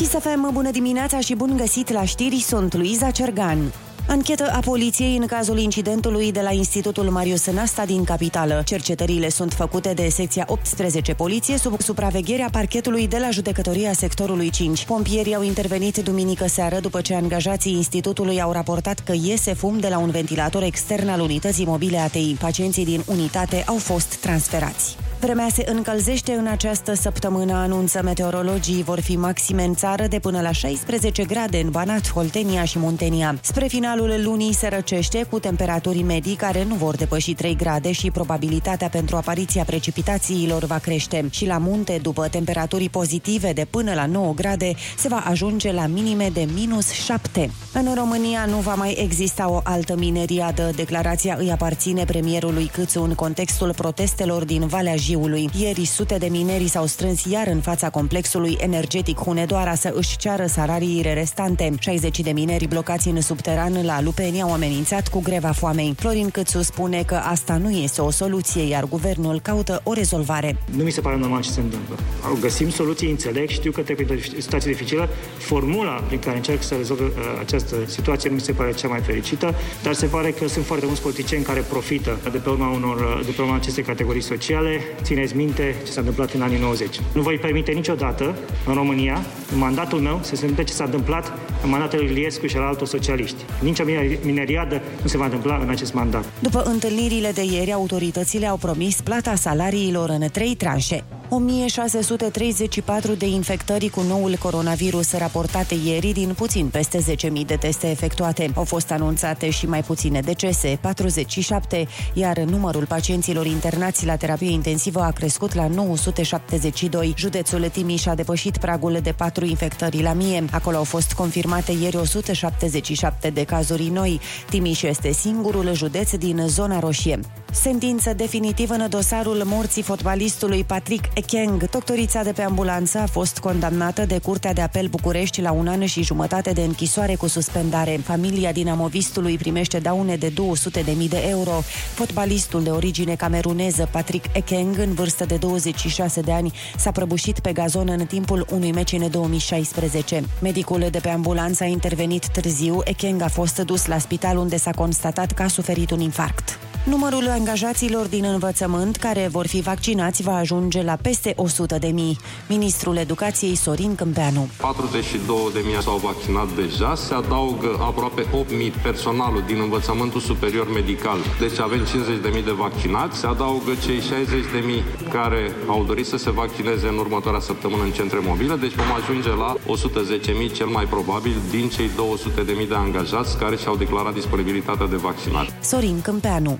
Chisafem, bună dimineața și bun găsit la știri, sunt Luiza Cergan. Anchetă a poliției în cazul incidentului de la Institutul Marius Nasta din capitală. Cercetările sunt făcute de secția 18 poliție sub supravegherea parchetului de la judecătoria sectorului 5. Pompierii au intervenit duminică seară după ce angajații institutului au raportat că iese fum de la un ventilator extern al unității mobile ATI. Pacienții din unitate au fost transferați. Vremea se încălzește în această săptămână, anunță meteorologii. Vor fi maxime în țară de până la 16 grade în Banat, Holtenia și Muntenia. Spre finalul lunii se răcește cu temperaturi medii care nu vor depăși 3 grade și probabilitatea pentru apariția precipitațiilor va crește. Și la munte, după temperaturi pozitive de până la 9 grade, se va ajunge la minime de minus 7. În România nu va mai exista o altă mineriadă. Declarația îi aparține premierului Câțu în contextul protestelor din Valea Giului. Ieri, sute de mineri s-au strâns iar în fața complexului energetic Hunedoara să își ceară salariile restante. 60 de mineri blocați în subteran la Lupeni au amenințat cu greva foamei. Florin Câțu spune că asta nu este o soluție, iar guvernul caută o rezolvare. Nu mi se pare normal ce se întâmplă. Găsim soluții, înțeleg, știu că trebuie o situație dificilă. Formula prin care încerc să rezolv uh, această situație nu mi se pare cea mai fericită, dar se pare că sunt foarte mulți politicieni care profită de pe urma, unor, uh, de pe urma acestei categorii sociale țineți minte ce s-a întâmplat în anii 90. Nu voi permite niciodată în România, în mandatul meu, să se întâmple ce s-a întâmplat în mandatul lui Iliescu și al altor socialiști. Nici o mineriadă nu se va întâmpla în acest mandat. După întâlnirile de ieri, autoritățile au promis plata salariilor în trei tranșe. 1634 de infectări cu noul coronavirus raportate ieri din puțin peste 10.000 de teste efectuate. Au fost anunțate și mai puține decese, 47, iar numărul pacienților internați la terapie intensivă a crescut la 972. Județul Timiș a depășit pragul de 4 infectări la mie. Acolo au fost confirmate ieri 177 de cazuri noi. Timiș este singurul județ din zona roșie. Sentință definitivă în dosarul morții fotbalistului Patrick Ekeng. Doctorița de pe ambulanță a fost condamnată de Curtea de Apel București la un an și jumătate de închisoare cu suspendare. Familia dinamovistului primește daune de 200.000 de euro. Fotbalistul de origine cameruneză Patrick Ekeng, în vârstă de 26 de ani, s-a prăbușit pe gazon în timpul unui meci în 2016. Medicul de pe ambulanță a intervenit târziu. Ekeng a fost dus la spital unde s-a constatat că a suferit un infarct. Numărul angajaților din învățământ care vor fi vaccinați va ajunge la peste 100 de mii. Ministrul Educației Sorin Câmpeanu. 42 de mii s-au vaccinat deja, se adaugă aproape 8 mii personalul din învățământul superior medical. Deci avem 50 de mii de vaccinați, se adaugă cei 60 de mii care au dorit să se vaccineze în următoarea săptămână în centre mobile, deci vom ajunge la 110 mii cel mai probabil din cei 200 de mii de angajați care și-au declarat disponibilitatea de vaccinare. Sorin Câmpeanu.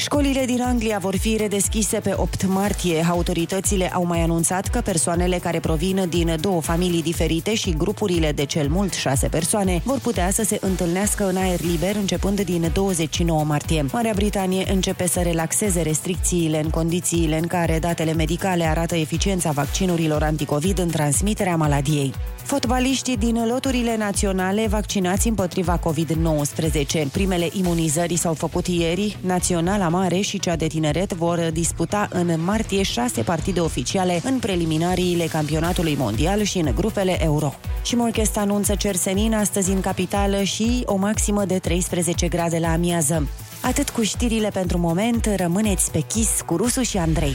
Școlile din Anglia vor fi redeschise pe 8 martie. Autoritățile au mai anunțat că persoanele care provin din două familii diferite și grupurile de cel mult șase persoane vor putea să se întâlnească în aer liber începând din 29 martie. Marea Britanie începe să relaxeze restricțiile în condițiile în care datele medicale arată eficiența vaccinurilor anticovid în transmiterea maladiei. Fotbaliștii din loturile naționale vaccinați împotriva COVID-19. Primele imunizări s-au făcut ieri. Naționala Mare și cea de tineret vor disputa în martie șase partide oficiale în preliminariile campionatului mondial și în grupele euro. Și Morchest anunță cersenin astăzi în capitală și o maximă de 13 grade la amiază. Atât cu știrile pentru moment, rămâneți pe chis cu Rusu și Andrei.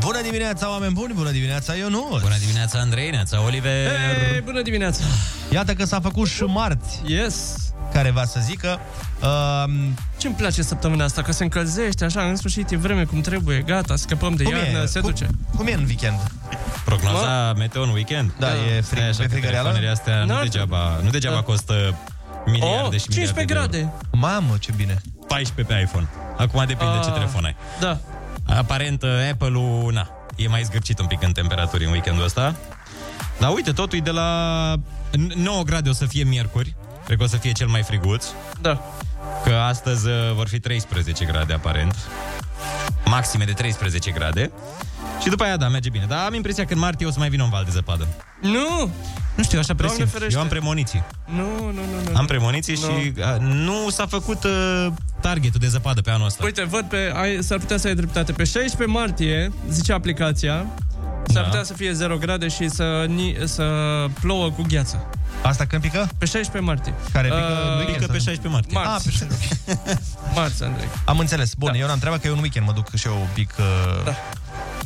Bună dimineața, oameni buni! Bună dimineața, Ionut! Bună dimineața, Andrei, neața, Oliver! Hey, bună dimineața! Iată că s-a făcut și marți. Yes! Care va să zică... Uh, Ce-mi place săptămâna asta? Că se încălzește, așa, în sfârșit e vreme cum trebuie, gata, scăpăm de cum iarnă, e? se cum, duce. Cum e în weekend? Prognoza Ma? meteo în weekend? Da, e frig, Stai așa pe că frigăreală? telefoanele astea nu N-ar- degeaba, nu degeaba Da. costă miliarde Oh, și miliarde 15 de euro. grade! Mamă, ce bine! 14 pe iPhone. Acum depinde Ah. ce telefon ai. Da. Aparent, Apple-ul, na, e mai zgârcit un pic în temperaturi în weekendul ăsta. Dar uite, totul e de la 9 grade o să fie miercuri. cred că o să fie cel mai friguț. Da. Că astăzi uh, vor fi 13 grade aparent. Maxime de 13 grade. Și după aia, da, merge bine. Dar am impresia că în martie o să mai vină un val de zăpadă. Nu! Nu știu, așa Doamne presimt. ferește. Eu am premoniții. Nu, nu, nu, nu. Am premoniții Nu. și uh, nu s-a făcut uh, targetul de zăpadă pe anul ăsta. Uite, văd pe, ai, s-ar putea să ai dreptate. Pe 16 martie, zice aplicația, s-ar Da. putea să fie 0 grade și să, ni, să plouă cu gheață. Asta când pică? Pe 16 martie. Care pică Uh, în weekend Pică pe sau- 16 martie. Marți. Ah, pe 16. Marți, Andrei. Am înțeles. Bun, Da. eu n-am treabă că eu în weekend mă duc și eu un pic... Uh, Da.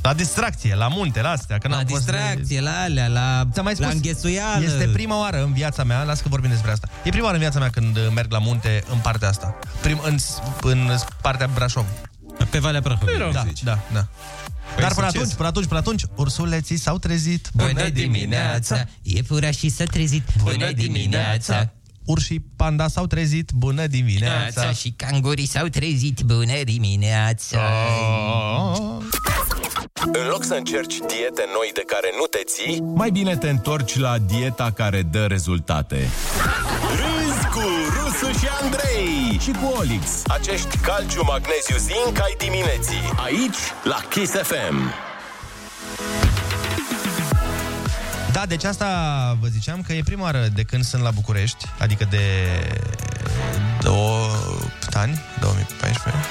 La distracție, la munte, la astea. Că La n-am fost- distracție, la alea, la, Ți-am mai spus, la înghesuială. Este prima oară în viața mea, las că vorbim despre asta. E prima oară în viața mea când uh, merg la munte în partea asta. Prim, în, în partea Brașov. Pe Valea Prahovei. Păi rău. Da, zici. da, da. Dar până succes. atunci, până atunci, până atunci, ursuleții s-au trezit. Bună dimineața, iepurașii s-a trezit. Bună dimineața, Urșii panda s-au trezit. Bună dimineața. dimineața și cangurii s-au trezit. Bună dimineața. Oh. În loc să încerci diete noi de care nu te ții, Mai bine te întorci la dieta care dă rezultate. Râzi cu Rusu și Andrei și cu Olix. acești calciu, magneziu, zinc ai dimineții. Aici, la Kiss FM. Da, deci asta vă ziceam că e prima oară de când sunt la București, adică de 8 ani, 2014,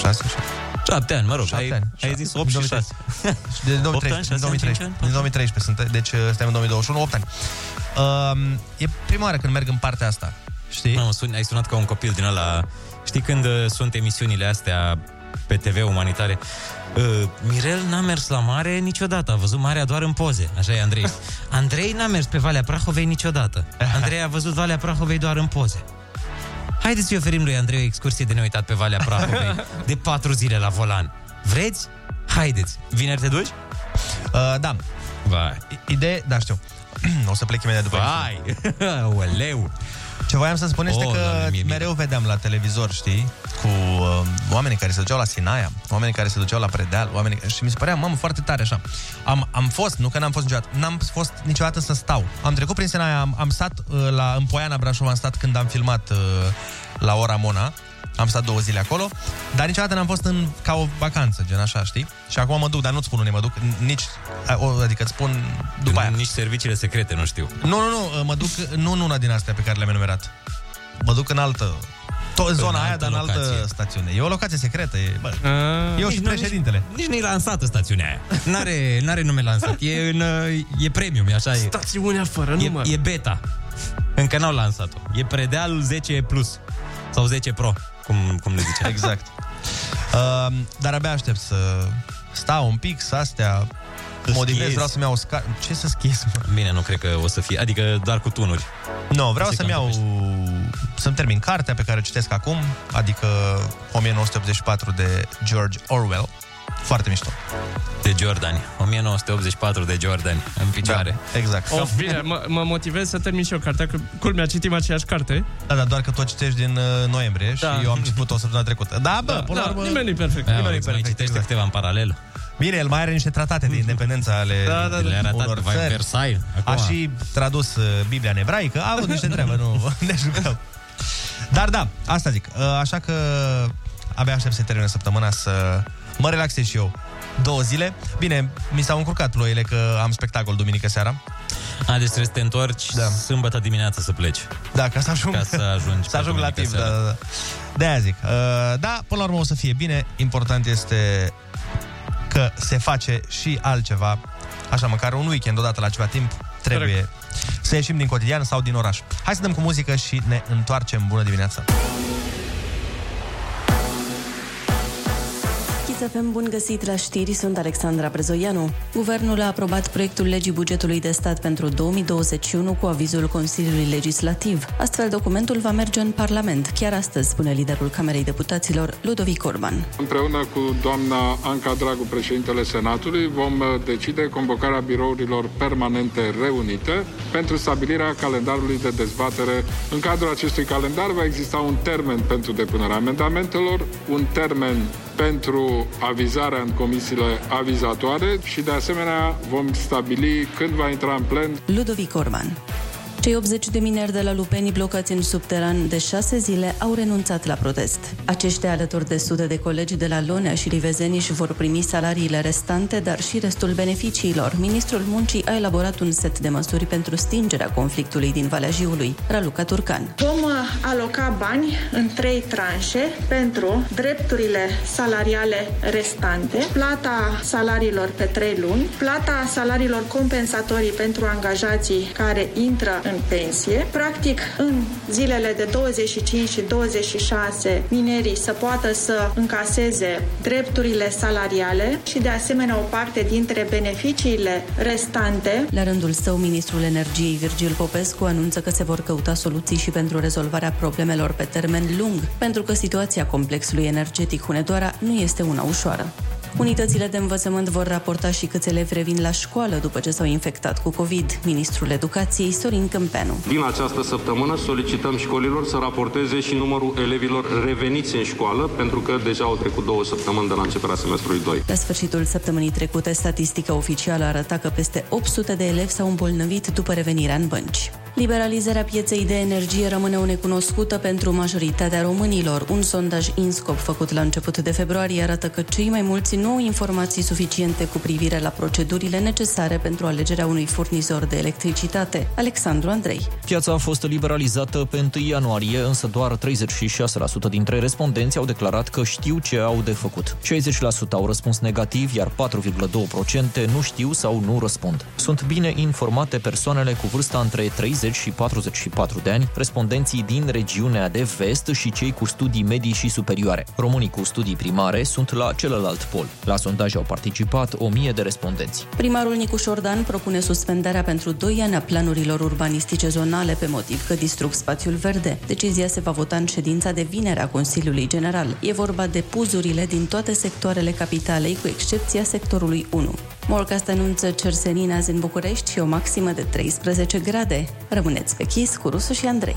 6, 7, Șapte ani, mă rog, Șapte ai, ani. ai zis 8 și 6. de ani, 2013, șase din ani, 2013, cinci ani, din 2013 sunt, deci uh, suntem în 2021, 8 ani. Um, e prima oară când merg în partea asta, știi? Mamă, sun, ai sunat ca un copil din ăla... Știi când uh, sunt emisiunile astea pe TV umanitare? Uh, Mirel n-a mers la mare niciodată, a văzut marea doar în poze. Așa e Andrei. Andrei n-a mers pe Valea Prahovei niciodată. Andrei a văzut Valea Prahovei doar în poze. Haideți să-i oferim lui Andrei o excursie de neuitat pe Valea Prahovei de patru zile la volan. Vreți? Haideți. Vineri te duci? Uh, da, Vai. I- idee, da, știu. o să plec imediat după emisiune. Vai. Oleu. Ce voiam să spun este Oh, că Doamne, mie milă. mereu vedeam la televizor, știi, cu uh, oamenii care se duceau la Sinaia, oamenii care se duceau la Predeal, oamenii... și mi se părea, mamă, foarte tare așa. Am, am fost, nu că n-am fost niciodată, n-am fost niciodată să stau. Am trecut prin Sinaia, am, am stat uh, la, în Poiana Brașov, am stat când am filmat uh, la ora Mona, am stat două zile acolo, dar niciodată n-am fost în, ca o vacanță, gen așa, știi? Și acum mă duc, dar nu-ți spun unde mă duc, nici, a, o, adică îți spun după aia. Nici serviciile secrete nu știu. Nu, nu, nu, mă duc, nu în una din astea pe care le-am enumerat. Mă duc în altă, tot în zona aia, altă dar în altă locație. stațiune. E o locație secretă, e, bă, Ah. eu și Nici nu- președintele. Nici nu e lansată stațiunea aia. N-are, n-are nume lansat. E, în, uh, e premium, e așa. E, Stațiunea fără e, număr. e beta. Încă n-au lansat-o. E predeal 10 Plus. Sau 10 Pro, cum, cum le zice. Exact. Uh, dar abia aștept să stau un pic, să astea, Să motivez, schiezi. vreau să-mi iau scar... Ce să schiez, mă? Bine, nu cred că o să fie. Adică doar cu tunuri. Nu, vreau Se să-mi cam iau... Să-mi termin cartea pe care o citesc acum, adică 1984 de George Orwell. Foarte mișto. De Jordan. 1984 de Jordan. În picioare. Da, exact. Of, bine, mă, mă motivez să termin și eu cartea, că culmea citim aceeași carte. Da, dar doar că tu o citești din uh, noiembrie și Da. eu am început o săptămână trecută. Da, bă, Da, până la da, urmă... nimeni nu-i perfect. Da, Nimeni mai nu-i perfect, citește exact. câteva în paralel. Bine, el mai are niște tratate de independență ale Da, da, da. Le-a arătat unor pe țări. Versailles. A Acum. și tradus uh, Biblia în ebraică, a avut niște treabă, nu ne jucăm. Dar da, asta zic. Uh, Așa că abia aștept să termine săptămâna să mă relaxez și eu. Două zile. Bine, mi s-au încurcat ploile că am spectacol duminică seara. A, deci trebuie să te întorci Da. sâmbătă dimineață să pleci. Da, ca să ajung, Ca să ajungi să pe ajung la duminică timp. Da, seara. da, da. De-aia zic. Uh, Da, până la urmă o să fie bine. Important este că se face și altceva. Așa, măcar un weekend odată la ceva timp trebuie Corect. să ieșim din cotidian sau din oraș. Hai să dăm cu muzică și ne întoarcem. Bună dimineața! Chisafem, bun găsit la știri, sunt Alexandra Brezoianu. Guvernul a aprobat proiectul legii bugetului de stat pentru 2021 cu avizul Consiliului Legislativ. Astfel, documentul va merge în Parlament, chiar astăzi, spune liderul Camerei Deputaților, Ludovic Orban. Împreună cu doamna Anca Dragu, președintele Senatului, vom uh, decide convocarea birourilor permanente reunite pentru stabilirea calendarului de dezbatere. În cadrul acestui calendar va exista un termen pentru depunerea amendamentelor, un termen pentru avizarea în comisiile avizatoare și, de asemenea, vom stabili când va intra în plen Ludovic Orban. Cei 80 de mineri de la Lupeni blocați în subteran de șase zile au renunțat la protest. Aceștia, alături de sute de colegi de la Lonea și Rivezeniș, vor primi salariile restante, dar și restul beneficiilor. Ministrul Muncii a elaborat un set de măsuri pentru stingerea conflictului din Valea Jiului. Raluca Turcan. Vom uh, aloca bani în trei tranșe pentru drepturile salariale restante, plata salariilor pe trei luni, plata salariilor compensatorii pentru angajații care intră în pensie. Practic, în zilele de 25 și 26, minerii să poată să încaseze drepturile salariale și, de asemenea, o parte dintre beneficiile restante. La rândul său, ministrul energiei Virgil Popescu anunță că se vor căuta soluții și pentru rezolvarea problemelor pe termen lung, pentru că situația complexului energetic Hunedoara nu este una ușoară. Unitățile de învățământ vor raporta și câți elevi revin la școală după ce s-au infectat cu COVID. Ministrul Educației, Sorin Câmpeanu. Din această săptămână solicităm școlilor să raporteze și numărul elevilor reveniți în școală, pentru că deja au trecut două săptămâni de la începerea semestrului 2. La sfârșitul săptămânii trecute, statistica oficială arăta că peste 800 de elevi s-au îmbolnăvit după revenirea în bănci. Liberalizarea pieței de energie rămâne o necunoscută pentru majoritatea românilor. Un sondaj INSCOP făcut la început de februarie arată că cei mai mulți nu au informații suficiente cu privire la procedurile necesare pentru alegerea unui furnizor de electricitate. Alexandru Andrei. Piața a fost liberalizată pe 1 ianuarie, însă doar 36% dintre respondenți au declarat că știu ce au de făcut. 60% au răspuns negativ, iar 4,2% nu știu sau nu răspund. Sunt bine informate persoanele cu vârsta între 30 și 44 de ani, respondenții din regiunea de vest și cei cu studii medii și superioare. Românii cu studii primare sunt la celălalt pol. La sondaj au participat 1000 de respondenți. Primarul Nicu Șordan propune suspendarea pentru 2 ani a planurilor urbanistice zonale pe motiv că distrug spațiul verde. Decizia se va vota în ședința de vinere a Consiliului General. E vorba de puzurile din toate sectoarele capitalei, cu excepția sectorului 1. Morcast anunță cersenin azi în București și o maximă de 13 grade. Rămâneți pe chis cu Rusu și Andrei.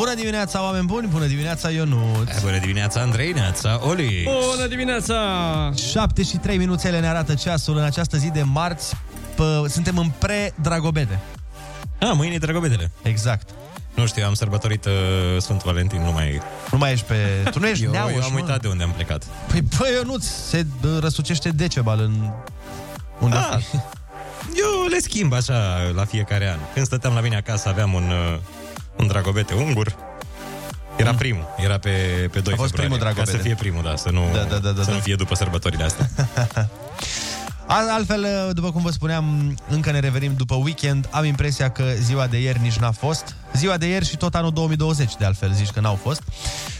Bună dimineața, oameni buni! Bună dimineața, Ionut! Bună dimineața, Andrei, neața, Oli! Bună dimineața! 7 și 3 minuțele ne arată ceasul în această zi de marți. Pă, suntem în pre-dragobete. Ah, mâine e dragobetele. Exact. Nu știu, am sărbătorit uh, Sfânt Valentin, nu mai... Nu mai ești pe... Tu nu ești eu, neauș, eu am mă. uitat de unde am plecat. Păi, bă, Ionut, se uh, răsucește Decebal în... Unde Ah, eu le schimb așa la fiecare an. Când stăteam la mine acasă aveam un, uh, un dragobete ungur. Era primul, era pe, pe 2 A fost februarie. primul dragobete. Ca să fie primul, da, să nu, Da, da, da, da, să da. nu fie după sărbătorile astea. Al- Altfel, după cum vă spuneam, încă ne revenim după weekend. Am impresia că ziua de ieri nici n-a fost. Ziua de ieri și tot anul 2020, de altfel, zici că n-au fost.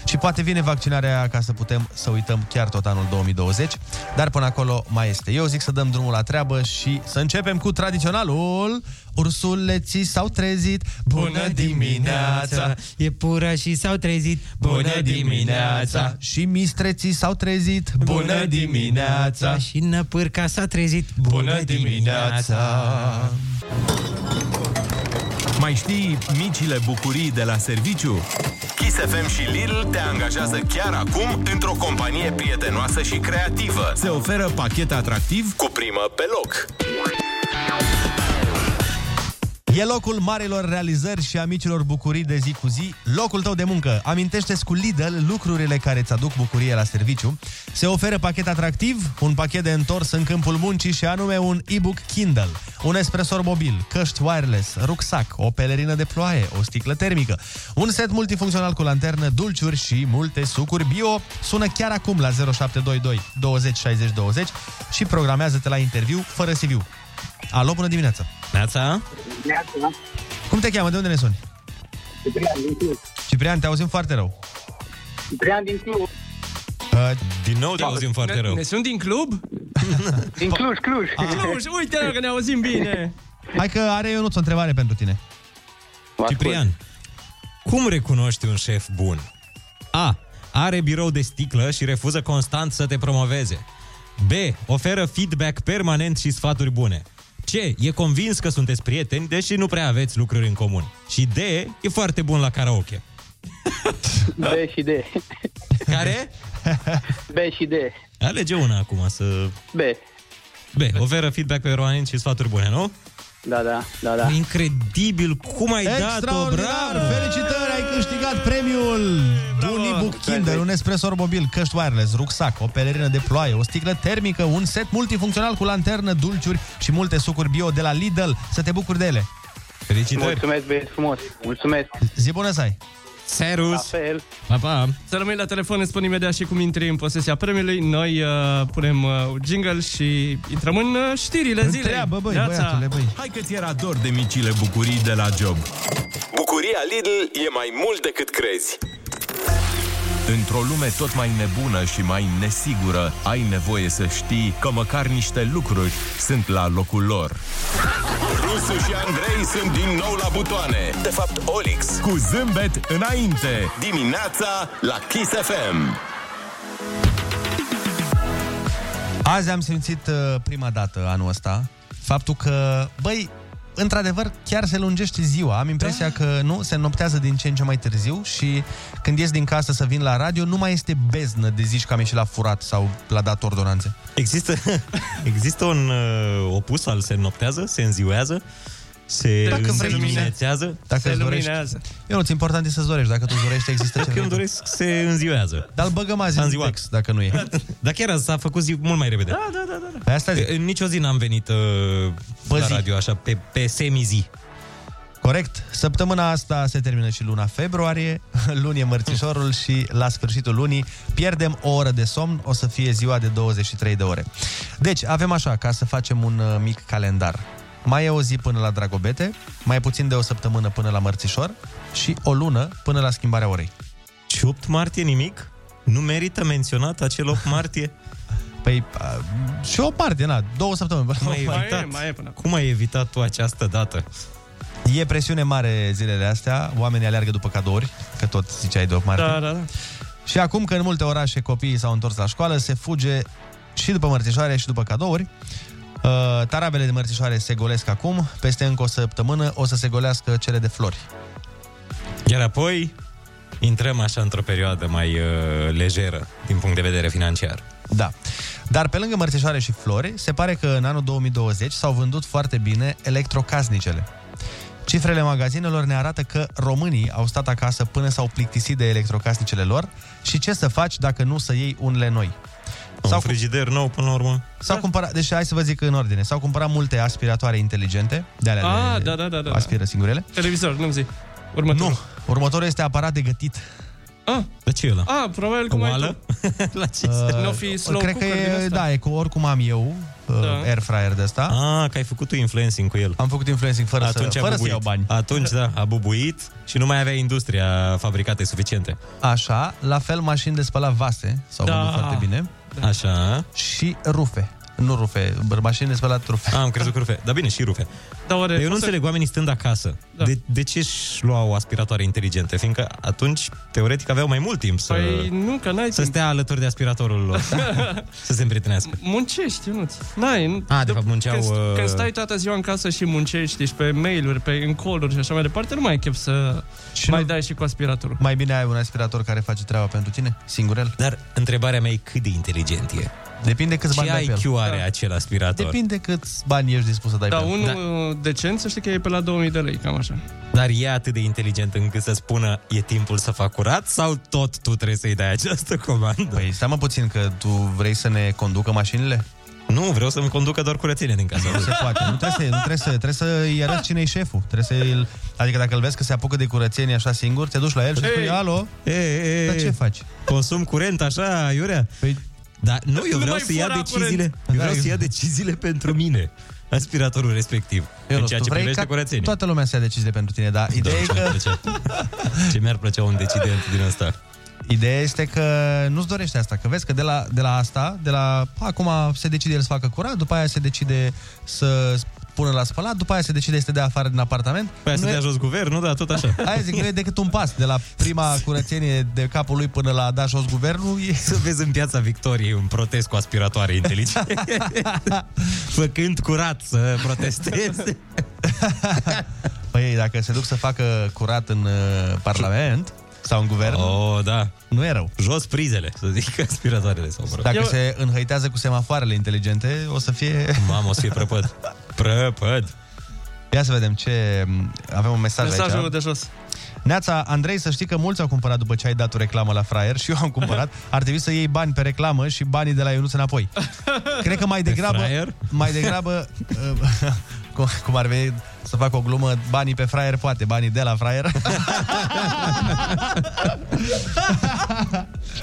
Și poate vine vaccinarea ca să putem să uităm chiar tot anul 2020. Dar până acolo mai este. Eu zic să dăm drumul la treabă și să începem cu tradiționalul. Ursuleții s-au trezit. Bună dimineața! E pura și s-au trezit. Și mistreții s-au trezit. Bună dimineața! Și năpârca s-a trezit. Bună dimineața! Mai știi micile bucurii de la serviciu? Kiss FM și Lidl te angajează chiar acum într-o companie prietenoasă și creativă. Se oferă pachet atractiv Cu primă pe loc. E locul marilor realizări și a micilor bucurii de zi cu zi, locul tău de muncă. Amintește cu Lidl lucrurile care îți aduc bucurie la serviciu. Se oferă pachet atractiv, un pachet de întors în câmpul muncii și anume un e-book Kindle, un espresor mobil, căști wireless, rucsac, o pelerină de ploaie, o sticlă termică, un set multifuncțional cu lanternă, dulciuri și multe sucuri bio. Sună chiar acum la 0722 20 60 20 și programează-te la interviu fără CV. Alo, bună dimineața! Neața? Cum te cheamă? De unde ne suni? Ciprian din Cluj. Ciprian, te auzim foarte rău. Ciprian din Cluj. Uh, Din nou te auzim foarte rău. Ne sunt din club? Din Cluj, Cluj. Cluj, uite că ne auzim bine. Hai că are Ionuț o întrebare pentru tine. Ciprian, cum recunoști un șef bun? A. Are birou de sticlă și refuză constant să te promoveze. B. Oferă feedback permanent și sfaturi bune. C. E convins că sunteți prieteni, deși nu prea aveți lucruri în comun. Și D. E foarte bun la karaoke. B și D. Care? B și D. Alege una acum să... B. B. Oferă feedback permanent și sfaturi bune, nu? Da, da, da, da. Incredibil, cum ai dat-o, Extraordinar! bravo! Felicitări, ai câștigat premiul Unibook Kindle, un espresor mobil, căști wireless, rucsac, o pelerină de ploaie, o sticlă termică, un set multifuncțional cu lanternă, dulciuri și multe sucuri bio de la Lidl. Să te bucuri de ele. Felicitări! Mulțumesc, băieți frumos. Mulțumesc. Zi bună să ai! Serus! La fel. Pa, pa! Să rămâi la telefon, ne spun imediat și cum intri în posesia premiului. Noi uh, punem uh, jingle și intrăm în uh, știrile zilei. Întreabă, băi, Neața. băiatule, băi. Hai că ți era dor de micile bucurii de la job. Bucuria Lidl e mai mult decât crezi. Într-o lume tot mai nebună și mai nesigură, ai nevoie să știi că măcar niște lucruri sunt la locul lor. Rusu și Andrei sunt din nou la butoane. De fapt, Olix. Cu zâmbet înainte. Dimineața la Kiss FM. Azi am simțit uh, prima dată anul ăsta faptul că, băi, într-adevăr, chiar se lungește ziua. Am impresia da. că nu, se noptează din ce în ce mai târziu și când ies din casă să vin la radio, nu mai este beznă de zici că am ieșit la furat sau la dat ordonanțe. Există, există un uh, opus al se noptează, se înziuează, se Dacă vrei, luminețează. Dacă Se îți dorești. luminează. Eu nu, important e să-ți dorești. Dacă tu îți dorești, există Dacă ce eu îmi doresc, se înziuează. Dar îl băgăm azi S-a în înziuat. text, dacă nu e. Dar chiar azi s-a făcut zi mult mai repede. Da, da, da, da. Pe asta zic. În nicio zi n-am venit uh, Bă, la zi. radio așa, pe, pe semi-zi. Corect. Săptămâna asta se termină și luna februarie, luni e mărțișorul și la sfârșitul lunii pierdem o oră de somn, o să fie ziua de 23 de ore. Deci, avem așa, ca să facem un uh, mic calendar. Mai e o zi până la Dragobete, mai puțin de o săptămână până la mărțișor și o lună până la schimbarea orei. Și 8 martie nimic? Nu merită menționat acel 8 martie? Păi, uh, și o parte, na, două săptămâni. Cum ai Mai e, evitat, mai e până acum. cum ai evitat tu această dată? E presiune mare zilele astea, oamenii aleargă după cadouri, că tot ziceai de 8 martie. Da, da, da. Și acum că în multe orașe copiii s-au întors la școală, se fuge și după mărțișoare și după cadouri. Uh, tarabele de mărțișoare se golesc acum, peste încă o săptămână o să se golească cele de flori. Iar apoi intrăm așa într-o perioadă mai uh, lejeră din punct de vedere financiar. Da. Dar pe lângă mărțișoare și flori, se pare că în anul 2020 s-au vândut foarte bine electrocasnicele. Cifrele magazinelor ne arată că românii au stat acasă până s-au plictisit de electrocasnicele lor și ce să faci dacă nu să iei unele noi. Sau un frigider nou până la urmă. S-au cumpărat, deci hai să vă zic în ordine, s-au cumpărat multe aspiratoare inteligente, de alea Ah, de da, da, da, da. aspiră singurele. Televizor, nu-mi zi. Următorul. Nu, următorul este aparat de gătit. Ah, De ce e ăla? ah, probabil că mai Oală? la ce Uh, Nu fi slow cred că cooker din e, ăsta. da, e cu oricum am eu uh, Da. air fryer de asta. Ah, că ai făcut tu influencing cu el. Am făcut influencing fără, Atunci să, a fără să bubuit. iau bani. Atunci, da, a bubuit și nu mai avea industria fabricate suficiente. Așa, la fel mașini de spălat vase, s-au Da. vândut foarte bine. Așa. Și rufe. Nu rufe, bă, mașini de spălat rufe. Ah, am crezut că rufe. Dar bine, și rufe. Da, oare Dar eu nu poți să- înțeleg oamenii stând acasă. Da. De, de ce își luau aspiratoare inteligente? Fiindcă atunci, teoretic, aveau mai mult timp să, Păi nu, că n-ai să timp. stea alături de aspiratorul lor. să se împrietenească. Muncești, nu N-ai. Nu, A, de fapt, munceau, Când, uh, când stai toată ziua în casă și muncești, ești pe mail-uri, pe în call-uri și așa mai departe, nu mai ai chef să Și mai nu- dai și cu aspiratorul. Mai bine ai un aspirator care face treaba pentru tine, singurel. Dar întrebarea mea e cât de inteligent e. Depinde câți Ce bani dai pe IQ el. are Da. acel aspirator? Depinde câți bani ești dispus să dai Da, pe el. unul decent să știi că e pe la 2000 de lei, cam așa. Dar e atât de inteligent încât să spună e timpul să fac curat sau tot tu trebuie să-i dai această comandă? Păi stai mă puțin că tu vrei să ne conducă mașinile? Nu, vreau să-mi conducă doar curățenie din casă. Nu se poate. Nu trebuie să, nu trebuie să, trebuie să îi arăți cine e șeful. Trebuie să îl, adică dacă îl vezi că se apucă de curățenie așa singur, te duci la el și Ei! spui, alo, E, e, e, dar ce faci? Consum curent așa, Iurea? Păi, Dar nu, eu Nu vreau mai să ia fura deciziile. curent. Eu Da, vreau să eu- ia deciziile pentru mine. Aspiratorul respectiv. eu în nu, ceea tu ce vrei privește ca curățenie. toată lumea să ia deciziile pentru tine, dar ideea e ce mi-ar că, plăcea. Ce mi-ar plăcea un decident din ăsta. ideea este că nu-ți dorește asta, că vezi că de la, de la asta, de la acum se decide el să facă curat, după aia se decide să pună la spălat, după aia se decide să te dea afară din apartament. Păi să Nu e- dea jos guvernul, da, tot așa. Aia zic, nu e decât un pas de la prima curățenie de capul lui până la a da jos guvernul. E... Să vezi în piața Victoriei un protest cu aspiratoare inteligente. Făcând curat să protesteze. Păi dacă se duc să facă curat în uh, Parlament sau în guvern, Oh, da. nu e rău. Jos prizele, să zic, aspiratoarele sau mă rog. Dacă Eu- se înhăitează cu semafoarele inteligente, o să fie... Mamă, o să fie prăpăd. Prăpăd. Ia să vedem ce... Avem un mesaj Mesajul aici. de jos. Neața, Andrei, să știi că mulți au cumpărat după ce ai dat o reclamă la fraier și eu am cumpărat. Ar trebui să iei bani pe reclamă și banii de la Ionuț înapoi. Cred că mai degrabă... fraier? Mai degrabă... uh, cum, cum ar veni să fac o glumă, banii pe fraier poate, banii de la fraier.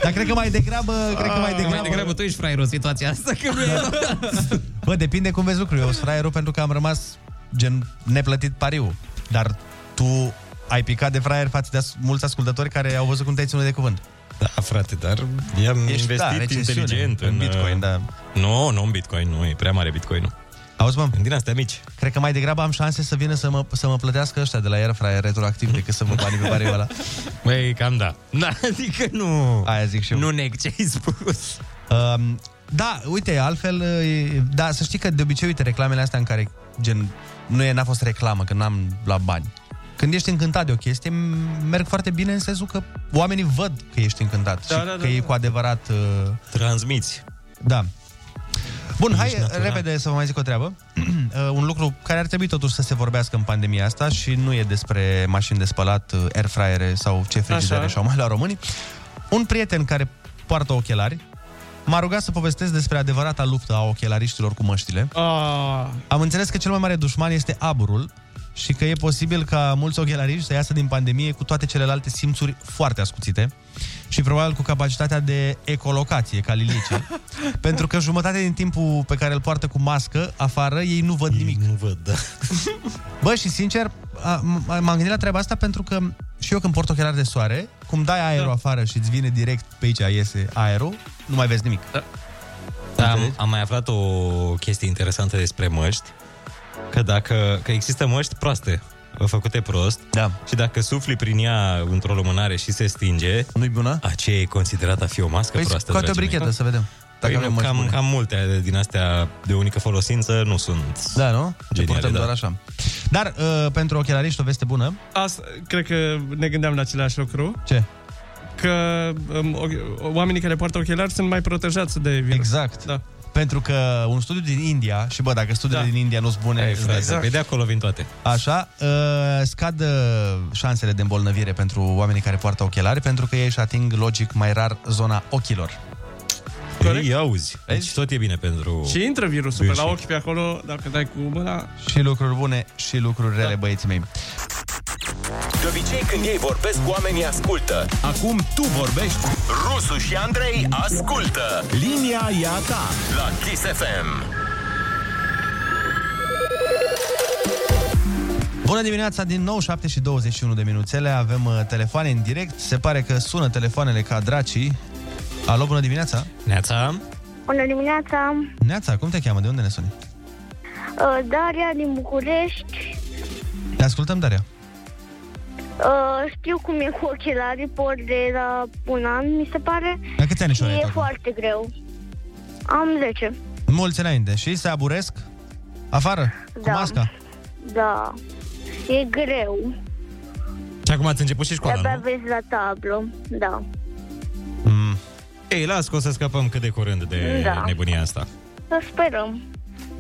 Dar cred că mai degrabă... Cred că mai degrabă... Mai degrabă tu ești fraierul în situația asta, că nu e Bă, depinde cum vezi lucrurile. Eu sunt fraierul pentru că am rămas gen neplătit pariu. Dar tu ai picat de fraier față de as- mulți ascultători care au văzut cum te-ai ținut de cuvânt. Da, frate, dar i-am Ești, investit da, recesiune, inteligent în Bitcoin, da. Nu, nu în Bitcoin, nu, e prea mare Bitcoin-ul. Auzi, mă? Din astea mici. Cred că mai degrabă am șanse să vină să mă, să mă plătească ăștia de la Airfryer retroactiv decât să vă banii pe pariul ăla. Băi, cam da. Da, adică nu... Aia zic și eu. Nu neg ce ai spus. Um, da, uite, altfel, e- da, să știi că de obicei, uite, reclamele astea în care, gen, nu e, n-a fost reclamă, că n-am la bani. Când ești încântat de o chestie, m- merg foarte bine în sensul că oamenii văd că ești încântat Da, și da, că da, e da. cu adevărat... Uh, Transmiți. da. Bun, hai Ești natural. repede să vă mai zic o treabă. Uh, un lucru care ar trebui totuși să se vorbească în pandemia asta și nu e despre mașini de spălat, uh, airfryere sau ce frigidere Așa. și-au mai la românii. Un prieten care poartă ochelari m-a rugat să povestesc despre adevărata luptă a ochelariștilor cu măștile. Ah, Am înțeles că cel mai mare dușman este aburul și că e posibil ca mulți ochelariști să iasă din pandemie cu toate celelalte simțuri foarte ascuțite și probabil cu capacitatea de ecolocație, ca lilicii. pentru că jumătate din timpul pe care îl poartă cu mască, afară, ei nu văd nimic. Nu văd, da. Bă, și sincer, a- m- m-am gândit la treaba asta pentru că și eu când port ochelari de soare, cum dai aerul Da. afară și îți vine direct pe aici, iese aerul, nu mai vezi nimic. Da, am, am mai aflat o chestie interesantă despre măști, că dacă că există măști proaste, făcute prost, Da. și dacă sufli prin ea într-o lumânare și se stinge, Nu-i bună? aceea e considerată a fi o mască Păi proastă, scoate o dragii mei. brichetă să vedem. Păi avem nu, măști cam, bune. cam multe din astea de unică folosință nu sunt Da, nu? Ce Geniale, purtăm da. doar așa. Dar uh, pentru ochelariști o veste bună. asta, cred că ne gândeam la același lucru. Ce? Că um, o- oamenii care poartă ochelari sunt mai protejați de virus. Exact. Da. Pentru că un studiu din India, și bă, dacă studiile Da. din India nu sunt bune, Ei, îți frate, dai seama. Pe de acolo vin toate. Așa, uh, scad uh, șansele de îmbolnăvire pentru oamenii care poartă ochelari, pentru că ei își ating logic mai rar zona ochilor. Corect. Ei, auzi. Deci tot e bine pentru... Și intră virusul pe la Virus. ochi pe acolo, dacă dai cu mâna. Și lucruri bune și lucruri rele, băieții mei. De obicei când ei vorbesc, oamenii ascultă. Acum tu vorbești, Rusu și Andrei ascultă linia e a ta. la Kiss FM. Bună dimineața, din nou 7 și 21 de minuțele, avem uh, telefoane în direct, se pare că sună telefoanele ca dracii. Alo, bună dimineața! Neața, Bună dimineața! Neața, cum te cheamă? De unde ne suni? Uh, Daria din București. Te ascultăm, Daria. Uh, știu cum e cu ochelarii, port de la un an, mi se pare. La câți ani Și ai e acum? foarte greu. Am 10. Mulți înainte. Și se aburesc? Afară? Cu Da. masca? Da. E greu. și acum ați început și școala, De-abia nu? vezi la tablă. Da. Mm. Ei, las că o să scăpăm cât de curând de Da. nebunia asta. Să sperăm.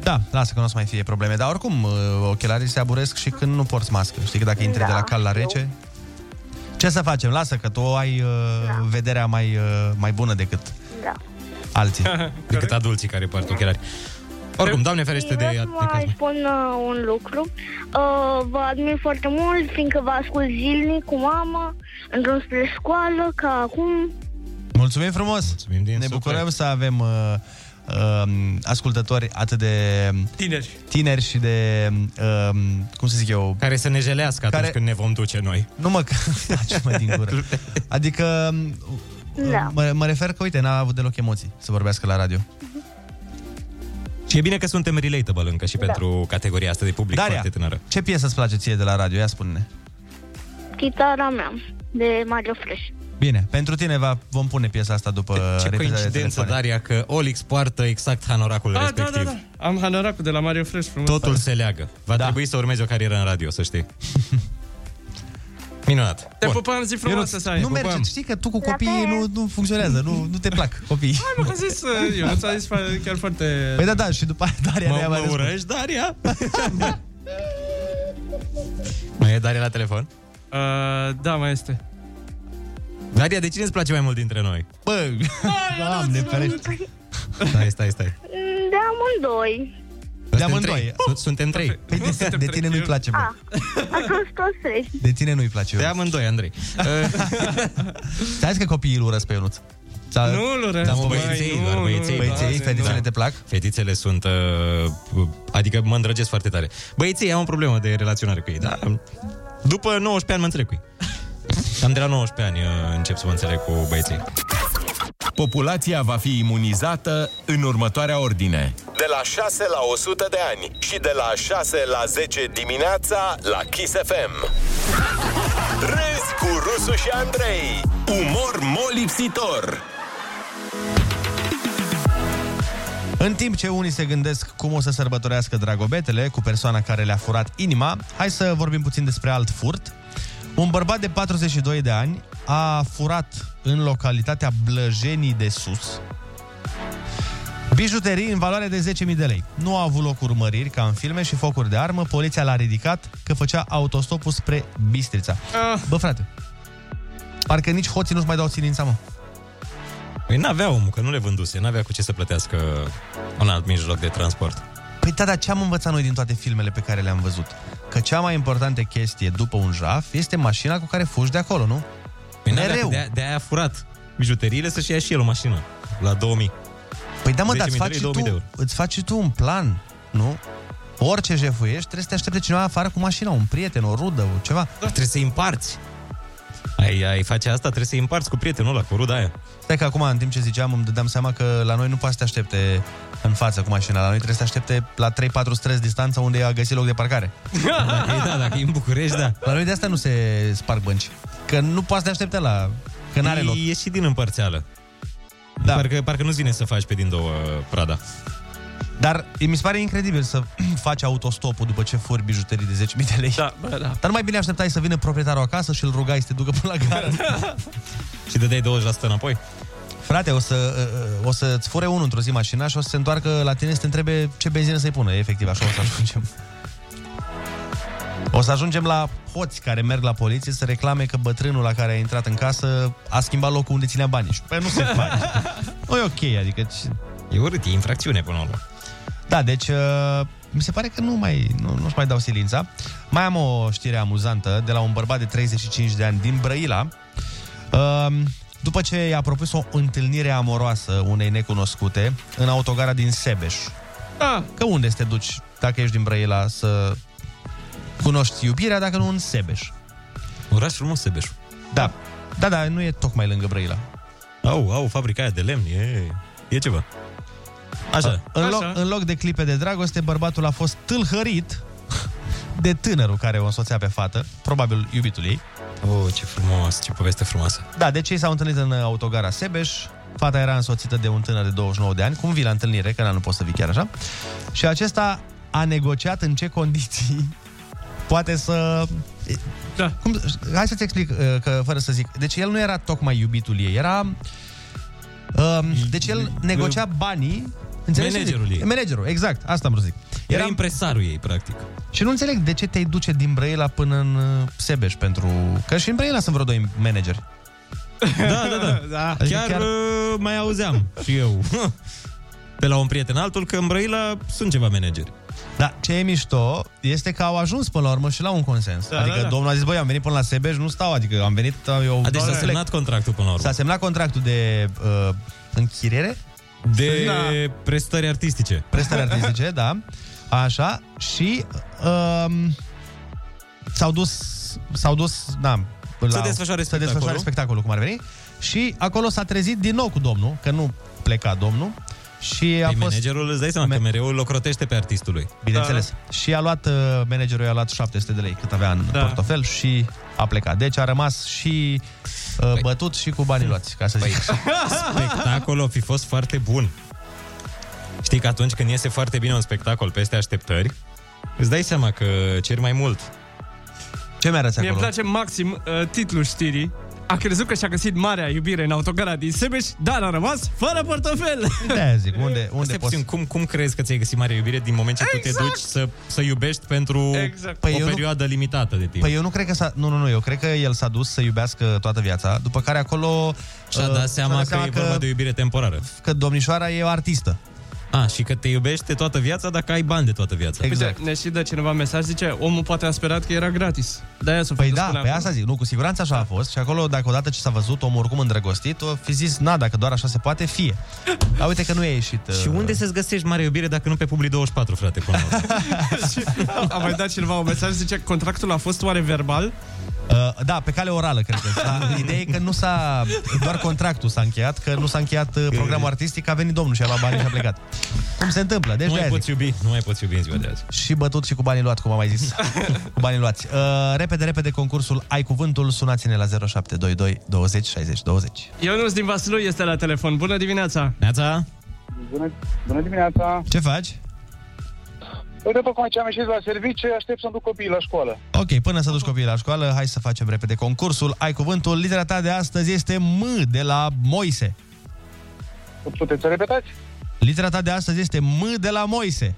Da, lasă că nu o să mai fie probleme. Dar oricum, uh, ochelarii se aburesc și când nu porți mască. Știi că dacă intri Da, de la cal la știu. rece... Ce să facem? Lasă că tu ai uh, Da. vederea mai, uh, mai bună decât Da. alții. Decât adulții care poartă ochelari. Oricum, Doamne ferește Și de, vreau de să caz. mai spun uh, un lucru. Uh, vă admir foarte mult, fiindcă vă ascult zilnic cu mama, în drum spre școală, ca acum. Mulțumim frumos! Mulțumim din ne suflet. bucurăm să avem uh, uh, ascultători atât de Tineri. tineri și de, uh, cum să zic eu, Care să ne jelească atunci Care- când ne vom duce noi. nu mă, taci mă din gură. Adică, Da. mă, mă refer că, uite, n-a avut deloc emoții să vorbească la radio. Și Și e bine că suntem relatable încă și Da. pentru categoria asta de public Daria, foarte tânără. ce piesă îți place ție de la radio? Ia spune-ne. Chitara mea, de Mario Fresh. Bine, pentru tine va, vom pune piesa asta după Ce reprizele coincidență, telefonice. Daria, că Olix poartă exact hanoracul Ah, da, respectiv. da, da. Am hanoracul de la Mario Fresh frumos. Totul se leagă. Va da. trebui să urmezi o carieră în radio, să știi. Minunat. Te pupăm, zi frumoasă să ai. Nu merge, știi că tu cu copiii nu, nu funcționează, nu, nu te plac copiii. Hai mă, că zis, uh, eu nu ți-a zis fa- chiar foarte... Păi da, da, și după aia Daria Mă- ne-a mai mă răspuns. urăști, Daria? Mai e Daria la telefon? Uh, da, mai este. Daria, de cine îți place mai mult dintre noi? Bă, doamne, ferește. Stai, stai, stai. De amândoi. De Suntem amândoi. trei. Sunt- Suntem trei. Păi de, de tine nu-i place, bă. A, atunci toți trei. De tine nu-i place. De amândoi, Andrei. Ți-ai zis că copiii îl urăsc pe Ionuț. Sau- Nu îl urăsc, Da, Nu, băi, băieții, nu, doar nu, băieții. nu, Băieții, Doamne, fetițele nu. te plac? Fetițele sunt... Uh, adică mă îndrăgesc foarte tare. Băieții am o problemă de relaționare cu ei, da? După 19 ani mă înțeleg cu ei. Cam de la 19 ani uh, încep să mă înțeleg cu băieții. Populația va fi imunizată în următoarea ordine. De la 6 la 100 de ani și de la 6 la 10 dimineața la Kiss FM. Râzi cu Rusu și Andrei. Umor molipsitor. În timp ce unii se gândesc cum o să sărbătorească dragobetele cu persoana care le-a furat inima, hai să vorbim puțin despre alt furt. Un bărbat de 42 de ani a furat în localitatea Blăjenii de Sus bijuterii în valoare de 10.000 de lei. Nu a avut loc urmăriri ca în filme și focuri de armă. Poliția l-a ridicat că făcea autostopul spre Bistrița. Ah. Bă, frate, parcă nici hoții nu-și mai dau silința, mă. Păi n-avea omul, că nu le vânduse, n-avea cu ce să plătească un alt mijloc de transport. Păi da, dar ce am învățat noi din toate filmele pe care le-am văzut? Că cea mai importantă chestie după un jaf este mașina cu care fugi de acolo, nu? Păi n-avea, Mereu. De, de aia a furat bijuteriile să-și ia și el o mașină. La 2000. Păi da, mă, 10.000 dar îți de faci, lei, și 2000 de tu, euro. îți faci și tu un plan, nu? Orice jefuiești, trebuie să te aștepte cineva afară cu mașina, un prieten, o rudă, o ceva. Da, trebuie să-i împarți. Ai, ai face asta, trebuie să-i împarți cu prietenul ăla, cu ruda aia. Stai că acum, în timp ce ziceam, îmi dădeam seama că la noi nu poate să te aștepte în față cu mașina. La noi trebuie să te aștepte la 3-4 străzi distanță unde a găsit loc de parcare. Dacă e, da, dacă e în București, da. La noi de asta nu se sparg bănci. Că nu poți să te aștepte la... Că n-are loc. E și din împărțeală. Da. Parcă, parcă nu-ți vine să faci pe din două Prada. Dar mi se pare incredibil să faci autostopul după ce furi bijuterii de 10.000 de lei. Da, bă, da. Dar nu mai bine așteptai să vină proprietarul acasă și îl rugai să te ducă până la gară. Și dădeai 20% înapoi? Frate, o, să, o să-ți fure unul într-o zi mașina și o să se întoarcă la tine să te întrebe ce benzină să-i pună. Efectiv, așa o să ajungem. O să ajungem la hoți care merg la poliție să reclame că bătrânul la care a intrat în casă a schimbat locul unde ținea banii. Și pe nu se face. nu e ok, adică... ce- E urât, e infracțiune până la urmă. Da, deci uh, mi se pare că nu mai, nu, nu-și mai dau silința. Mai am o știre amuzantă de la un bărbat de 35 de ani din Brăila. Uh, după ce i-a propus o întâlnire amoroasă unei necunoscute în autogara din Sebeș. Ah. Că unde să te duci dacă ești din Brăila să cunoști iubirea dacă nu în Sebeș? Oraș frumos, Sebeșul. Da. Da, da, nu e tocmai lângă Brăila. Au, au, fabrica aia de lemn, e, e ceva. Așa. În loc, în loc de clipe de dragoste, bărbatul a fost tâlhărit de tânărul care o însoțea pe fată, probabil iubitul ei. Oh, ce frumos, ce poveste frumoasă. Da, deci ei s-au întâlnit în autogara Sebeș, fata era însoțită de un tânăr de 29 de ani, cum vii la întâlnire, că na, nu poți să vii chiar așa, și acesta a negociat în ce condiții poate să... Da. Cum, hai să-ți explic, uh, că fără să zic. Deci el nu era tocmai iubitul ei, era... Um, deci el negocia banii Înțelegi ce zic? Managerul ei. Managerul, exact, asta am vrut să zic. Era impresarul ei, practic. Și nu înțeleg de ce te-ai duce din Brăila până în uh, Sebeș pentru... Că și în Brăila sunt vreo doi manageri. Da, da, da. da. Adică chiar, chiar... Uh, mai auzeam și eu pe la un prieten altul că în Brăila sunt ceva manageri. Da, ce e mișto este că au ajuns până la urmă și la un consens. Da, Da, adică da, da. domnul a zis, băi, am venit până la Sebeș, nu stau, adică am venit... Eu, A, deci s-a semnat contractul până la urmă. S-a semnat contractul de uh, închiriere? De Da. prestări artistice. Prestări artistice, da. Așa. Și um, s-au dus, s-au dus, da, Să desfășoare să desfășoare spectacolul. spectacolul, cum ar veni. Și acolo s-a trezit din nou cu domnul, că nu pleca domnul, Și a Păi fost... managerul îți dai seama că mereu îl ocrotește pe artistul lui. Bineînțeles. Și a luat, uh, managerul i-a luat 700 de lei cât avea în Da. portofel și a plecat. Deci a rămas și uh, bătut și cu banii luați, ca să zic. Spectacolul a fi fost foarte bun. Știi că atunci când iese foarte bine un spectacol peste așteptări, îți dai seama că ceri mai mult. Ce mi-arăți Mie îmi place maxim uh, titlul știrii. A crezut că și-a găsit marea iubire în autogara din Sebeș, dar a rămas fără portofel. De zic, unde, unde Stai puțin, cum, cum crezi că ți-ai găsit mare iubire din moment ce tu te Exact. duci să, să iubești pentru Exact. Păi o eu nu- perioadă limitată de timp? Păi eu nu cred că s-a... Nu, nu, nu, eu cred că el s-a dus să iubească toată viața, după care acolo... Și-a uh, dat seama că e vorba de o iubire temporară. Că domnișoara e o artistă. A, și că te iubește toată viața dacă ai bani de toată viața. Uite, ne și dă cineva mesaj, zice, omul poate a sperat că era gratis. De-aia s-o fi Păi dus da, până pe acolo. asta zic, nu, cu siguranță așa a fost și acolo, dacă odată ce s-a văzut omul oricum îndrăgostit, o fi zis, na, dacă doar așa se poate, fie. Dar uite că nu e ieșit. uh, Și unde să-ți găsești mare iubire dacă nu pe Publi 24, frate? Până la urmă? A mai dat cineva un mesaj, zice, contractul a fost oare verbal? Uh, da, pe cale orală, cred că. Dar ideea e că nu s-a... Doar contractul s-a încheiat, că nu s-a încheiat uh, programul artistic, a venit domnul și a luat banii și a plecat. Cum se întâmplă? Deci nu mai de-aia poți zic. iubi, nu mai poți iubi în ziua de azi. Și bătut și cu banii luați, cum am mai zis. cu banii luați. Uh, repede, repede, concursul Ai Cuvântul, sunați-ne la 0722 20 60 20. Ionuț din Vaslui este la telefon. Bună dimineața! Neața! Bună, bună dimineața! Ce faci? Uite, tocmai ce am ieșit la serviciu, aștept să-mi duc copiii la școală. Ok, până să duci copiii la școală, hai să facem repede concursul. Ai cuvântul. Litera ta de astăzi este M de la Moise. Puteți să repetați? Litera ta de astăzi este M de la Moise.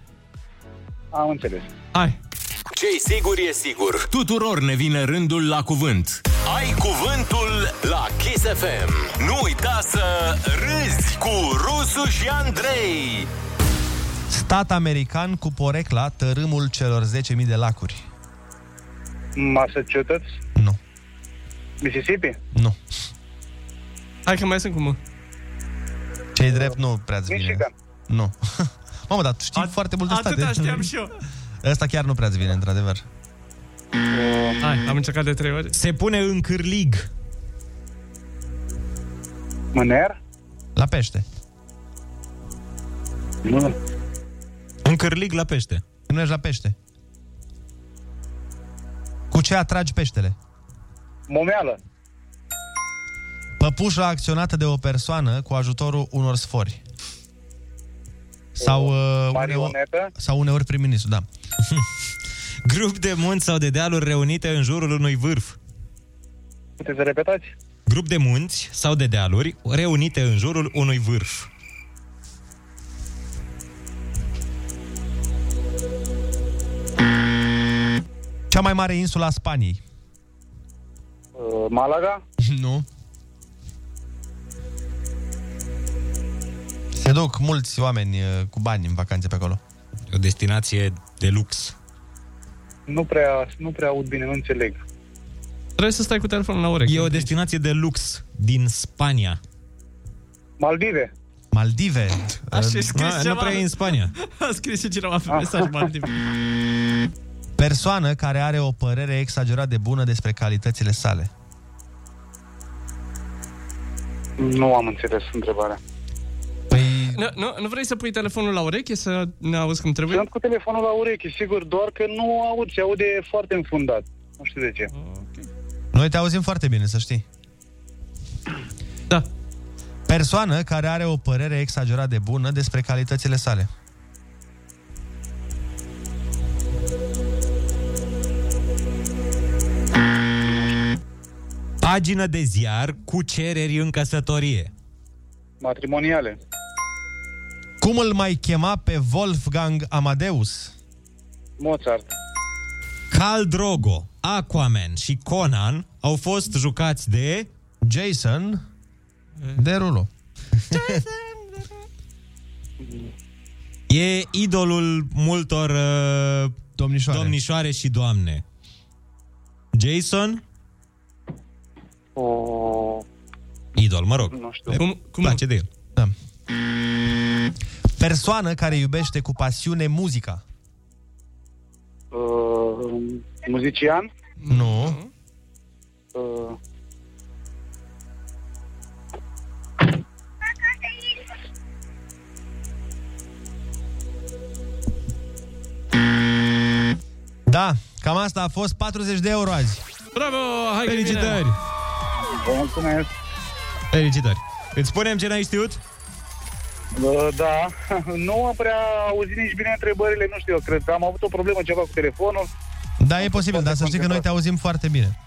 Am înțeles. Hai! Ce-i sigur e sigur. Tuturor ne vine rândul la cuvânt. Ai cuvântul la Kiss FM. Nu uita să râzi cu Rusu și Andrei. Stat american cu porecla tărâmul celor 10.000 de lacuri. Massachusetts? Nu. Mississippi? Nu. Hai că mai sunt cu mă. Cei drept nu prea vine. Michigan. Nu. Mamă, dar tu știi foarte multe state. Atâta știam și eu. Ăsta chiar nu prea vine, într-adevăr. Hai, am încercat de trei ori. Se pune în cârlig. Mâner? La pește. Nu. Un cârlig la pește. Nu ești la pește. Cu ce atragi peștele? Momeală. Păpușa acționată de o persoană cu ajutorul unor sfori. Sau, uh, uneori, Marionetă? sau uneori prim-ministru, da. Grup de munți sau de dealuri reunite în jurul unui vârf. Puteți să repetați? Grup de munți sau de dealuri reunite în jurul unui vârf. Cea mai mare insulă a Spaniei. Uh, Malaga? Nu. Se duc mulți oameni uh, cu bani în vacanțe pe acolo. O destinație de lux. Nu prea, nu prea aud bine, nu înțeleg. Trebuie să stai cu telefonul la ureche. E o destinație de lux din Spania. Maldive? Maldive. Așa e Uh, scris nu ceva. prea e în Spania. A scris și cineva pe mesaj, Maldive. Persoană care are o părere exagerat de bună despre calitățile sale. Nu am înțeles întrebarea. Păi... Nu, nu, nu vrei să pui telefonul la ureche să ne auzi cum trebuie? Sunt cu telefonul la ureche, sigur, doar că nu aud, se aude foarte înfundat. Nu știu de ce. Noi te auzim foarte bine, să știi. Da. Persoană care are o părere exagerat de bună despre calitățile sale. Pagină de ziar cu cereri în căsătorie. Matrimoniale. Cum îl mai chema pe Wolfgang Amadeus? Mozart. Cal Drogo, Aquaman și Conan au fost jucați de Jason Derulo. E idolul multor uh, domnișoare. domnișoare și doamne. Jason? o... Idol, mă rog. Nu știu. Cum, cum place de el. Da. Persoană care iubește cu pasiune muzica. Uh, muzician? Nu. Uh, Da, cam asta a fost 40 de euro azi. Bravo, hai Felicitări! Bine. Vă mulțumesc. Felicitări! Îți spunem ce n-ai știut? Uh, Da, nu am prea auzit nici bine întrebările, nu știu, eu cred că am avut o problemă ceva cu telefonul. Da, e posibil, dar să știi că noi te auzim foarte bine.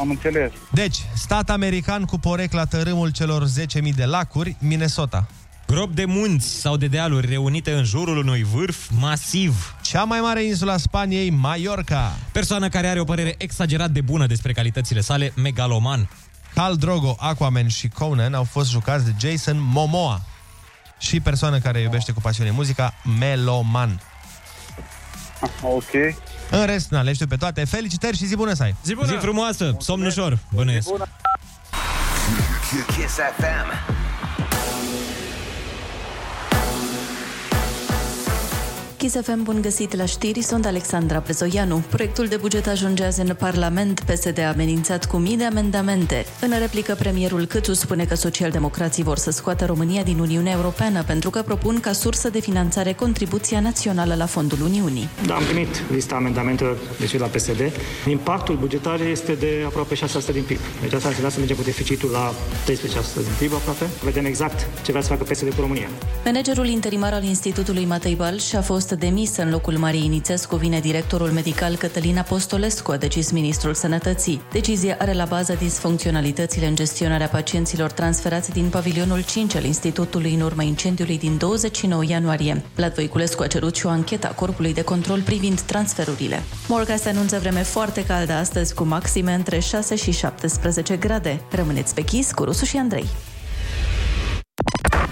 Am înțeles. Deci, stat american cu porecla tărâmul celor 10.000 de lacuri, Minnesota. Grob de munți sau de dealuri reunite în jurul unui vârf masiv. Cea mai mare insula Spaniei, Mallorca. Persoană care are o părere exagerat de bună despre calitățile sale, megaloman. Cal Drogo, Aquaman și Conan au fost jucați de Jason Momoa. Și persoană care iubește cu pasiune muzica, Meloman. Ok. În rest, na, le știu pe toate. Felicitări și zi bună să ai! Zi bună! Zi frumoasă, somn ușor, bănuiesc. Kiss FM. Kiss FM, bun găsit la știri, sunt Alexandra Prezoianu. Proiectul de buget ajunge azi în Parlament, PSD a amenințat cu mii de amendamente. În replică, premierul Câțu spune că socialdemocrații vor să scoată România din Uniunea Europeană pentru că propun ca sursă de finanțare contribuția națională la fondul Uniunii. Da, am primit lista amendamentelor deci la PSD. Impactul bugetar este de aproape 6% din PIB. Deci asta ar însemna să mergem cu deficitul la 13% din PIB aproape. Vedem exact ce vrea să facă PSD cu România. Managerul interimar al Institutului Matei Balș a fost demis în locul Mariei Nițescu, vine directorul medical Cătălin Apostolescu, a decis ministrul sănătății. Decizia are la bază disfuncționalitățile în gestionarea pacienților transferați din pavilionul 5 al Institutului în urma incendiului din 29 ianuarie. Vlad Voiculescu a cerut și o anchetă a Corpului de Control privind transferurile. Morca se anunță vreme foarte caldă astăzi, cu maxime între 6 și 17 grade. Rămâneți pe chis cu Rusu și Andrei.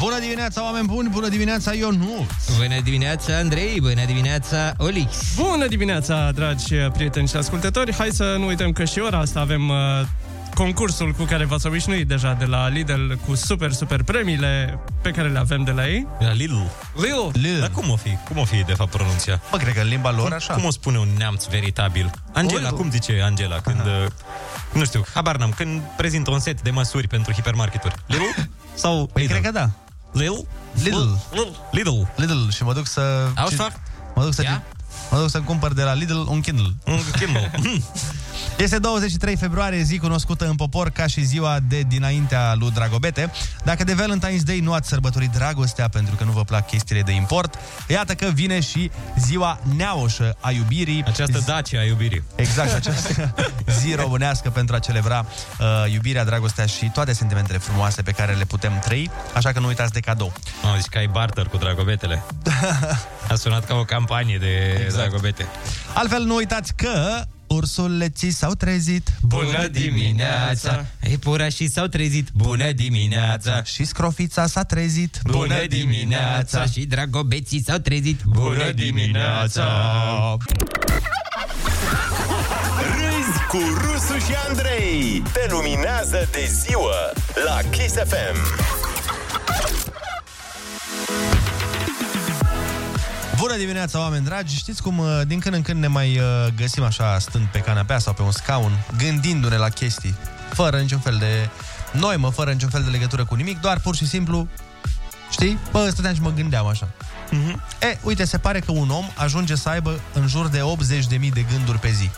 Bună dimineața, oameni buni! Bună dimineața, Ionut! Bună dimineața, Andrei! Bună dimineața, Olix! Bună dimineața, dragi prieteni și ascultători! Hai să nu uităm că și ora asta avem uh, concursul cu care v-ați obișnuit deja de la Lidl cu super, super premiile pe care le avem de la ei. La Lidl. Lidl. Lidl. Dar cum o fi? Cum o fi, de fapt, pronunția? Bă, cred că în limba lor Cum, așa. cum o spune un neamț veritabil? Angela, Lidl. cum zice Angela când... uh, Nu știu, habar n-am, când prezintă un set de măsuri pentru hipermarketuri. Lidl? Sau Păi Lidl? cred că da. Lidl? Lidl. Lidl. Lidl și mă duc să... Ausfach? Mă duc să... Ia? Mă duc să cumpăr de la Lidl un Kindle. Un Kindle. Este 23 februarie, zi cunoscută în popor ca și ziua de dinaintea lui Dragobete. Dacă de Valentine's Day nu ați sărbătorit dragostea pentru că nu vă plac chestiile de import, iată că vine și ziua neaușă a iubirii. Această dacie a iubirii. Exact, această zi românească pentru a celebra uh, iubirea, dragostea și toate sentimentele frumoase pe care le putem trăi, așa că nu uitați de cadou. Am zis că ai barter cu dragobetele. A sunat ca o campanie de exact. dragobete. Altfel, nu uitați că ursuleții s-au trezit. Bună dimineața! Epurașii s-au trezit. Bună dimineața! Și scrofița s-a trezit. Bună dimineața! Și dragobeții s-au trezit. Bună dimineața! Râzi cu Rusu și Andrei. Te luminează de ziua la Kiss FM. Bună dimineața, oameni dragi! Știți cum uh, din când în când ne mai uh, găsim așa stând pe canapea sau pe un scaun, gândindu-ne la chestii, fără niciun fel de noimă, fără niciun fel de legătură cu nimic, doar pur și simplu, știi? Bă, stăteam și mă gândeam așa. Mm-hmm. E, uite, se pare că un om ajunge să aibă în jur de 80.000 de gânduri pe zi.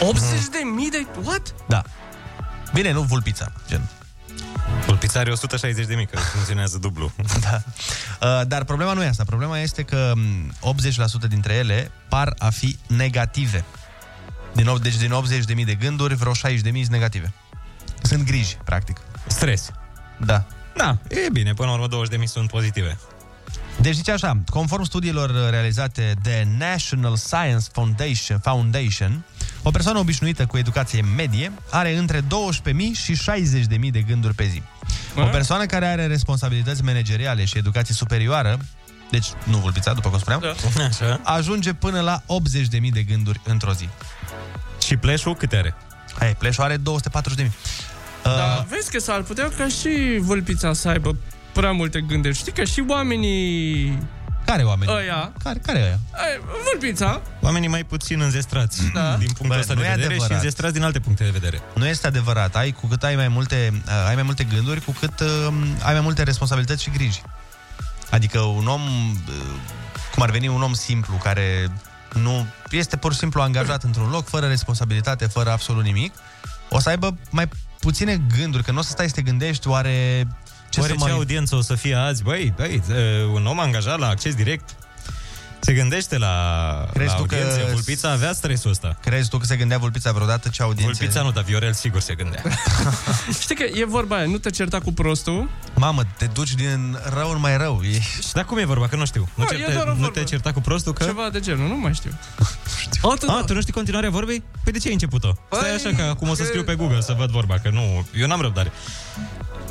80 de mii de... What? Da. Bine, nu vulpița, gen. Vulpița are 160 de mii, că funcționează dublu. Da. Uh, Dar problema nu e asta. Problema este că m, 80% dintre ele par a fi negative. Din, op- deci din 80.000 de gânduri, vreo 60.000 sunt negative. Sunt griji, practic. Stres. Da. Da, e bine, până la urmă 20 de mii sunt pozitive. Deci zice așa, conform studiilor realizate de National Science Foundation, Foundation o persoană obișnuită cu educație medie are între 12.000 și 60.000 de gânduri pe zi. O persoană care are responsabilități manageriale și educație superioară, deci nu vulpița, după cum spuneam, Da. Așa. ajunge până la 80.000 de gânduri într-o zi. Și pleșul câte are? Hai, pleșul are 240.000. Dar vezi că s-ar putea ca și vâlpița să aibă prea multe gânduri. Știi că și oamenii... Care oameni? Ăia. Care, care e aia? Ai, Vâlpița. Oamenii mai puțin înzestrați Da. din punctul Bă, ăsta nu de e vedere și adevărat. înzestrați din alte puncte de vedere. Nu este adevărat. Ai, cu cât ai mai multe, uh, ai mai multe gânduri, cu cât uh, ai mai multe responsabilități și griji. Adică un om, uh, cum ar veni un om simplu, care nu este pur și simplu angajat într-un loc, fără responsabilitate, fără absolut nimic, o să aibă mai puține gânduri, că nu o să stai să te gândești, oare ce Oare să ce mai... audiență o să fie azi? Băi, băi, uh, un om angajat la acces direct se gândește la, Crezi la tu că- audiențe. Vulpița avea stresul ăsta. Crezi tu că se gândea Vulpița vreodată ce audiențe? Vulpița nu, dar Viorel sigur se gândea. Știi că e vorba aia, nu te certa cu prostul. Mamă, te duci din rău în mai rău. E... Dar cum e vorba? Că nu știu. Nu, Bă, e certe, doar o nu vorbă. te certa cu prostul? Că... Ceva de genul, nu mai știu. A, tu nu știi continuarea vorbei? Păi de ce ai început-o? Stai Păi, așa că acum o să că- scriu pe Google să văd vorba, că nu, eu n-am răbdare.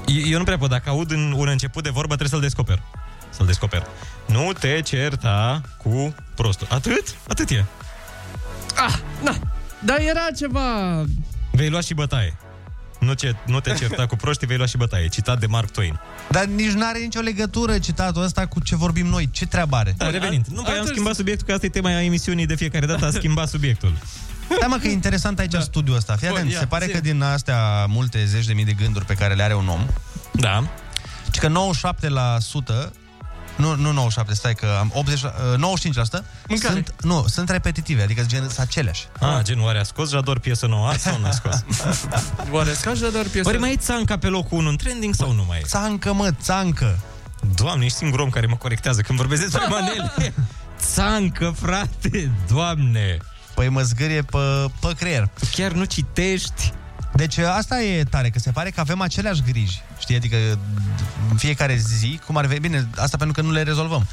Eu nu prea pot, dacă aud în un început de vorbă, trebuie să-l descoper. Să-l descoper. Nu te certa cu prostul. Atât? Atât e. Ah, na. Dar era ceva... Vei lua și bătaie. Nu, ce, nu te certa cu proștii, vei lua și bătaie. Citat de Mark Twain. Dar nici nu are nicio legătură citatul ăsta cu ce vorbim noi. Ce treabă are? Da, revenind. Nu, păi am schimbat subiectul, că asta e tema emisiunii de fiecare dată, a schimbat subiectul. Da, mă, că e interesant aici da. studiul ăsta. Fii Bun, atent, ia, se pare zi. că din astea multe zeci de mii de gânduri pe care le are un om, da. și că 97%, nu, nu 97, stai că am 80, uh, 95% Mâncare. sunt, nu, sunt repetitive, adică gen sunt aceleași. Ah, gen, oare a scos Jador piesă nouă azi sau nu a scos? Oare scași de doar piesă? Oare mai e țanca pe locul 1 în trending sau nu mai e? Țancă, mă, țancă. Doamne, ești singurul om care mă corectează când vorbesc despre manele. țancă, frate, doamne. Păi mă zgârie pe, pe creier. Tu chiar nu citești? Deci asta e tare, că se pare că avem aceleași griji. Știi, adică în fiecare zi, cum ar veni, bine, asta pentru că nu le rezolvăm.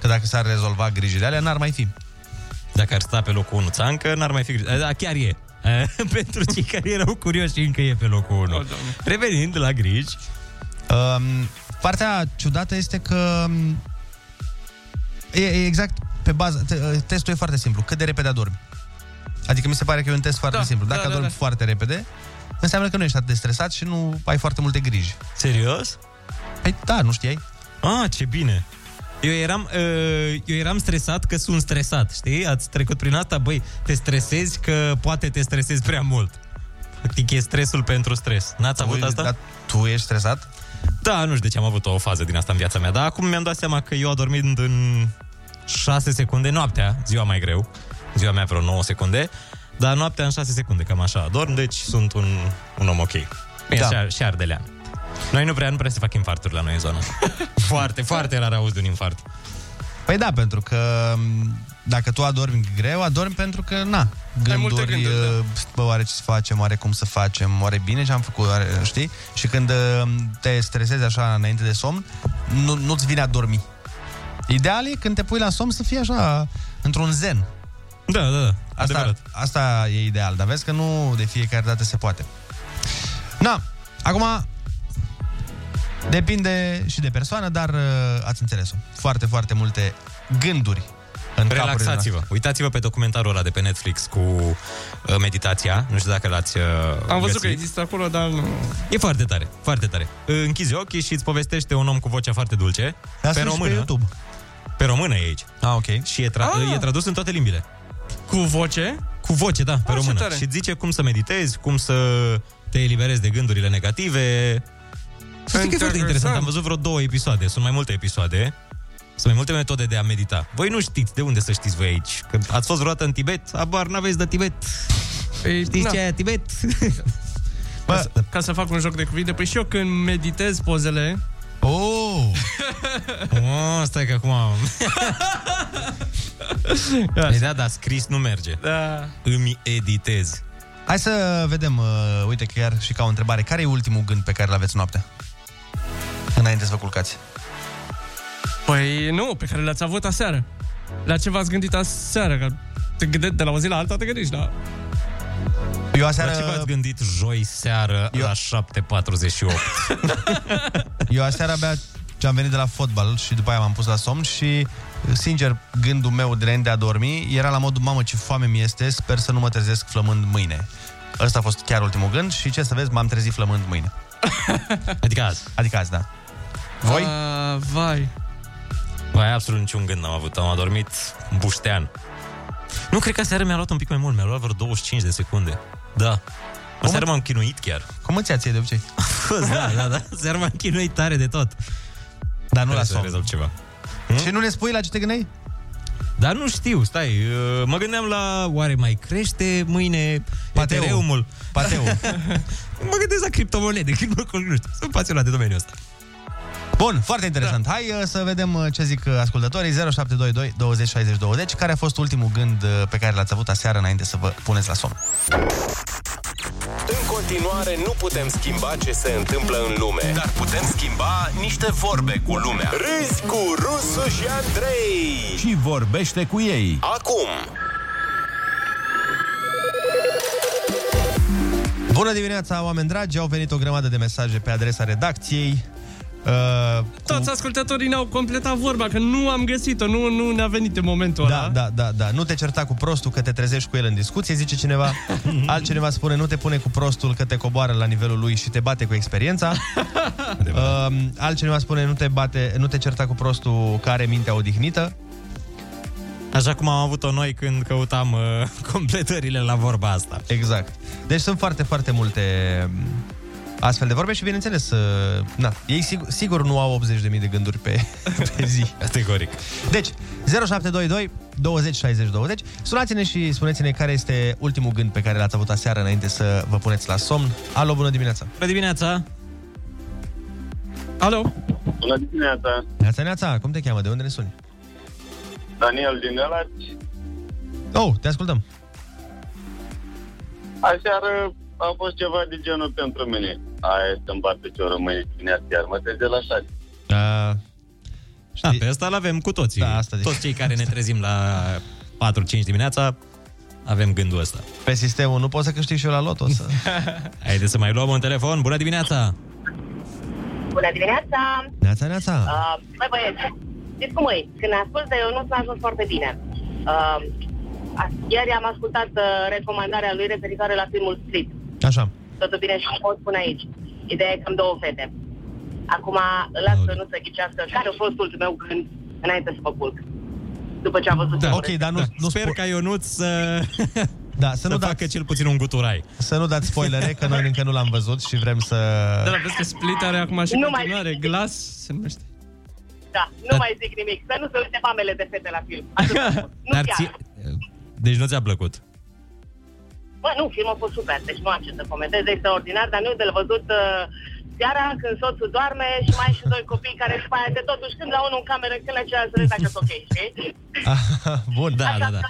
Că dacă s-ar rezolva grijile alea, n-ar mai fi. Dacă ar sta pe locul 1 țancă, n-ar mai fi... Da, chiar e. Pentru cei care erau curioși, încă e pe locul 1. Revenind la griji. Um, partea ciudată este că um, e, e exact pe bază, te, uh, testul e foarte simplu. Cât de repede adormi. Adică mi se pare că e un test foarte Da, simplu. Dacă da, da, adormi da. foarte repede, înseamnă că nu ești atât de stresat și nu ai foarte multe griji. Serios? Păi da, nu știai? Ah, ce bine. Eu eram, uh, eu eram stresat că sunt stresat, știi? Ați trecut prin asta? Băi, te stresezi că poate te stresezi prea mult. Practic e stresul pentru stres. N-ați avut asta? Dar tu ești stresat? Da, nu știu de ce am avut o fază din asta în viața mea, dar acum mi-am dat seama că eu adormind în 6 secunde noaptea, ziua mai greu, ziua mea vreo 9 secunde, dar noaptea în 6 secunde, cam așa adorm, deci sunt un, un om ok. Bine, Da. da. și, și ardelean. Noi nu prea, nu prea se fac infarturi la noi în zonă. foarte, foarte rar auzi de un infart. Păi da, pentru că m, dacă tu adormi greu, adormi pentru că, na, Ai multe gânduri, gânduri, da. uh, bă, oare ce să facem, oare cum să facem, oare bine ce am făcut, oare, știi? Și când uh, te stresezi așa înainte de somn, nu, nu-ți vine a dormi. Ideal e când te pui la somn să fii așa, într-un zen. Da, da, da. Asta, adevărat. asta e ideal, dar vezi că nu de fiecare dată se poate. Na, acum depinde și de persoană, dar uh, ați înțeles-o. Foarte, foarte multe gânduri în capurile Relaxați-vă. noastre. Uitați-vă pe documentarul ăla de pe Netflix cu uh, meditația. Nu știu dacă l-ați uh, Am văzut găsit. că există acolo, dar nu... E foarte tare, foarte tare. Uh, Închizi ochii și îți povestește un om cu vocea foarte dulce. Dar pe sunt și pe română. YouTube. Pe română e aici. Ah, ok. Și e, tra- Ah. e tradus în toate limbile. Cu voce? Cu voce, da, pe Ah, ce română. tare. Și îți zice cum să meditezi, cum să te eliberezi de gândurile negative. Să știi că e foarte interesant. Am văzut vreo două episoade. Sunt mai multe episoade. Sunt mai multe metode de a medita. Voi nu știți de unde să știți voi aici. Că ați fost vreodată în Tibet? Abar n-aveți de Tibet. Păi, Știți na. ce e Tibet? Ca, să, ca să fac un joc de cuvinte, păi și eu când meditez pozele... Oh! oh, stai că acum... Păi da, dar scris nu merge. Da. Îmi editez. Hai să vedem, uh, uite, chiar și ca o întrebare. Care e ultimul gând pe care îl aveți noaptea? Înainte să vă culcați. Păi nu, pe care le-ați avut aseară. La ce v-ați gândit aseară? Că te gândești de la o zi la alta, te gândești la... Eu aseară... La ce v-ați gândit joi seară Eu... la 7.48? Eu aseară abia ce am venit de la fotbal și după aia m-am pus la somn și, sincer, gândul meu de înainte de a dormi era la modul, mamă, ce foame mi este, sper să nu mă trezesc flămând mâine. Ăsta a fost chiar ultimul gând și ce să vezi, m-am trezit flămând mâine. Adică azi. Adică azi, da. Voi? Uh, vai. Vai, absolut niciun gând n-am avut. Am adormit buștean. Nu, cred că seara mi-a luat un pic mai mult. Mi-a luat vreo 25 de secunde. Da. O seară m-am chinuit chiar. Cum îți ia ție de obicei? da, da, da. Seara m-am chinuit tare de tot. Dar nu Trebuie la să somn. rezolv ceva. Și nu ne spui la ce te gândeai? Dar nu știu, stai, uh, mă gândeam la oare mai crește mâine Pateu. Ethereum-ul? Pateu. mă gândesc la criptomonede, că nu, nu știu, sunt pasionat de domeniul ăsta. Bun, foarte interesant. Da. Hai uh, să vedem uh, ce zic uh, ascultătorii. 0722 20 60 20. Care a fost ultimul gând uh, pe care l-ați avut aseară înainte să vă puneți la somn? În continuare, nu putem schimba ce se întâmplă în lume, dar putem schimba niște vorbe cu lumea. Râzi cu Rusu și Andrei. Și vorbește cu ei. Acum, Bună dimineața, oameni dragi! Au venit o grămadă de mesaje pe adresa redacției. Uh, Toți ascultătorii ne-au completat vorba, că nu am găsit-o, nu, nu ne-a venit în momentul da, ăla. da, da, da. Nu te certa cu prostul că te trezești cu el în discuție, zice cineva. Altcineva spune, nu te pune cu prostul că te coboară la nivelul lui și te bate cu experiența. uh, altcineva spune, nu te, bate, nu te certa cu prostul că are mintea odihnită. Așa cum am avut-o noi când căutam uh, completările la vorba asta. Exact. Deci sunt foarte, foarte multe mm, astfel de vorbe și, bineînțeles, uh, na, ei sigur, sigur nu au 80.000 de gânduri pe, pe zi. Categoric. Deci, 0722 20 60 20. Sunați-ne și spuneți-ne care este ultimul gând pe care l-ați avut aseară înainte să vă puneți la somn. Alo, bună dimineața! Bună dimineața! Alo! Bună dimineața, Neața, Neața, cum te cheamă? De unde ne suni? Daniel din Elaci. Oh, te ascultăm. Aseară a fost ceva de genul pentru mine. Aia să-mi bat piciorul mâine dimineața, iar mă trezesc la șase. Uh, Da, pe asta îl avem cu toții. Da, asta zic. Toți cei care ne trezim la 4-5 dimineața avem gândul ăsta. Pe sistemul nu pot să câștig și eu la loto. Să... Haideți să mai luăm un telefon. Bună dimineața! Bună dimineața! Neața, Neața! Uh, băi băieți, știți cum e? Când ascult de eu nu s-a ajuns foarte bine. Uh, a- ieri am ascultat uh, recomandarea lui referitoare la filmul Split. Așa. Totul bine și pot spune aici. Ideea e că am două fete. Acum las să nu se ghicească care a fost ultimul meu gând înainte să mă culc. După ce am văzut Da, filmul ok, dar nu, nu Sper ca Ionuț să, da, să, să nu facă dați, cel puțin un guturai. să nu dați spoilere, că noi încă nu l-am văzut și vrem să... Da, dar vezi că Split are acum și Nu mai continuare. Glass se numește. Da, nu mai zic nimic. Să nu se uite mamele de fete la film. Atât am spus. nu Dar chiar. ți... Deci nu ți-a plăcut? Bă, nu, filmul a fost super, deci nu am ce să comentez, e extraordinar, dar nu de-l văzut uh, seara când soțul doarme și mai ai și doi copii care după aia de totuși când la unul în cameră, când la celălalt să vezi dacă ok, știi? Bun. Da, da, da.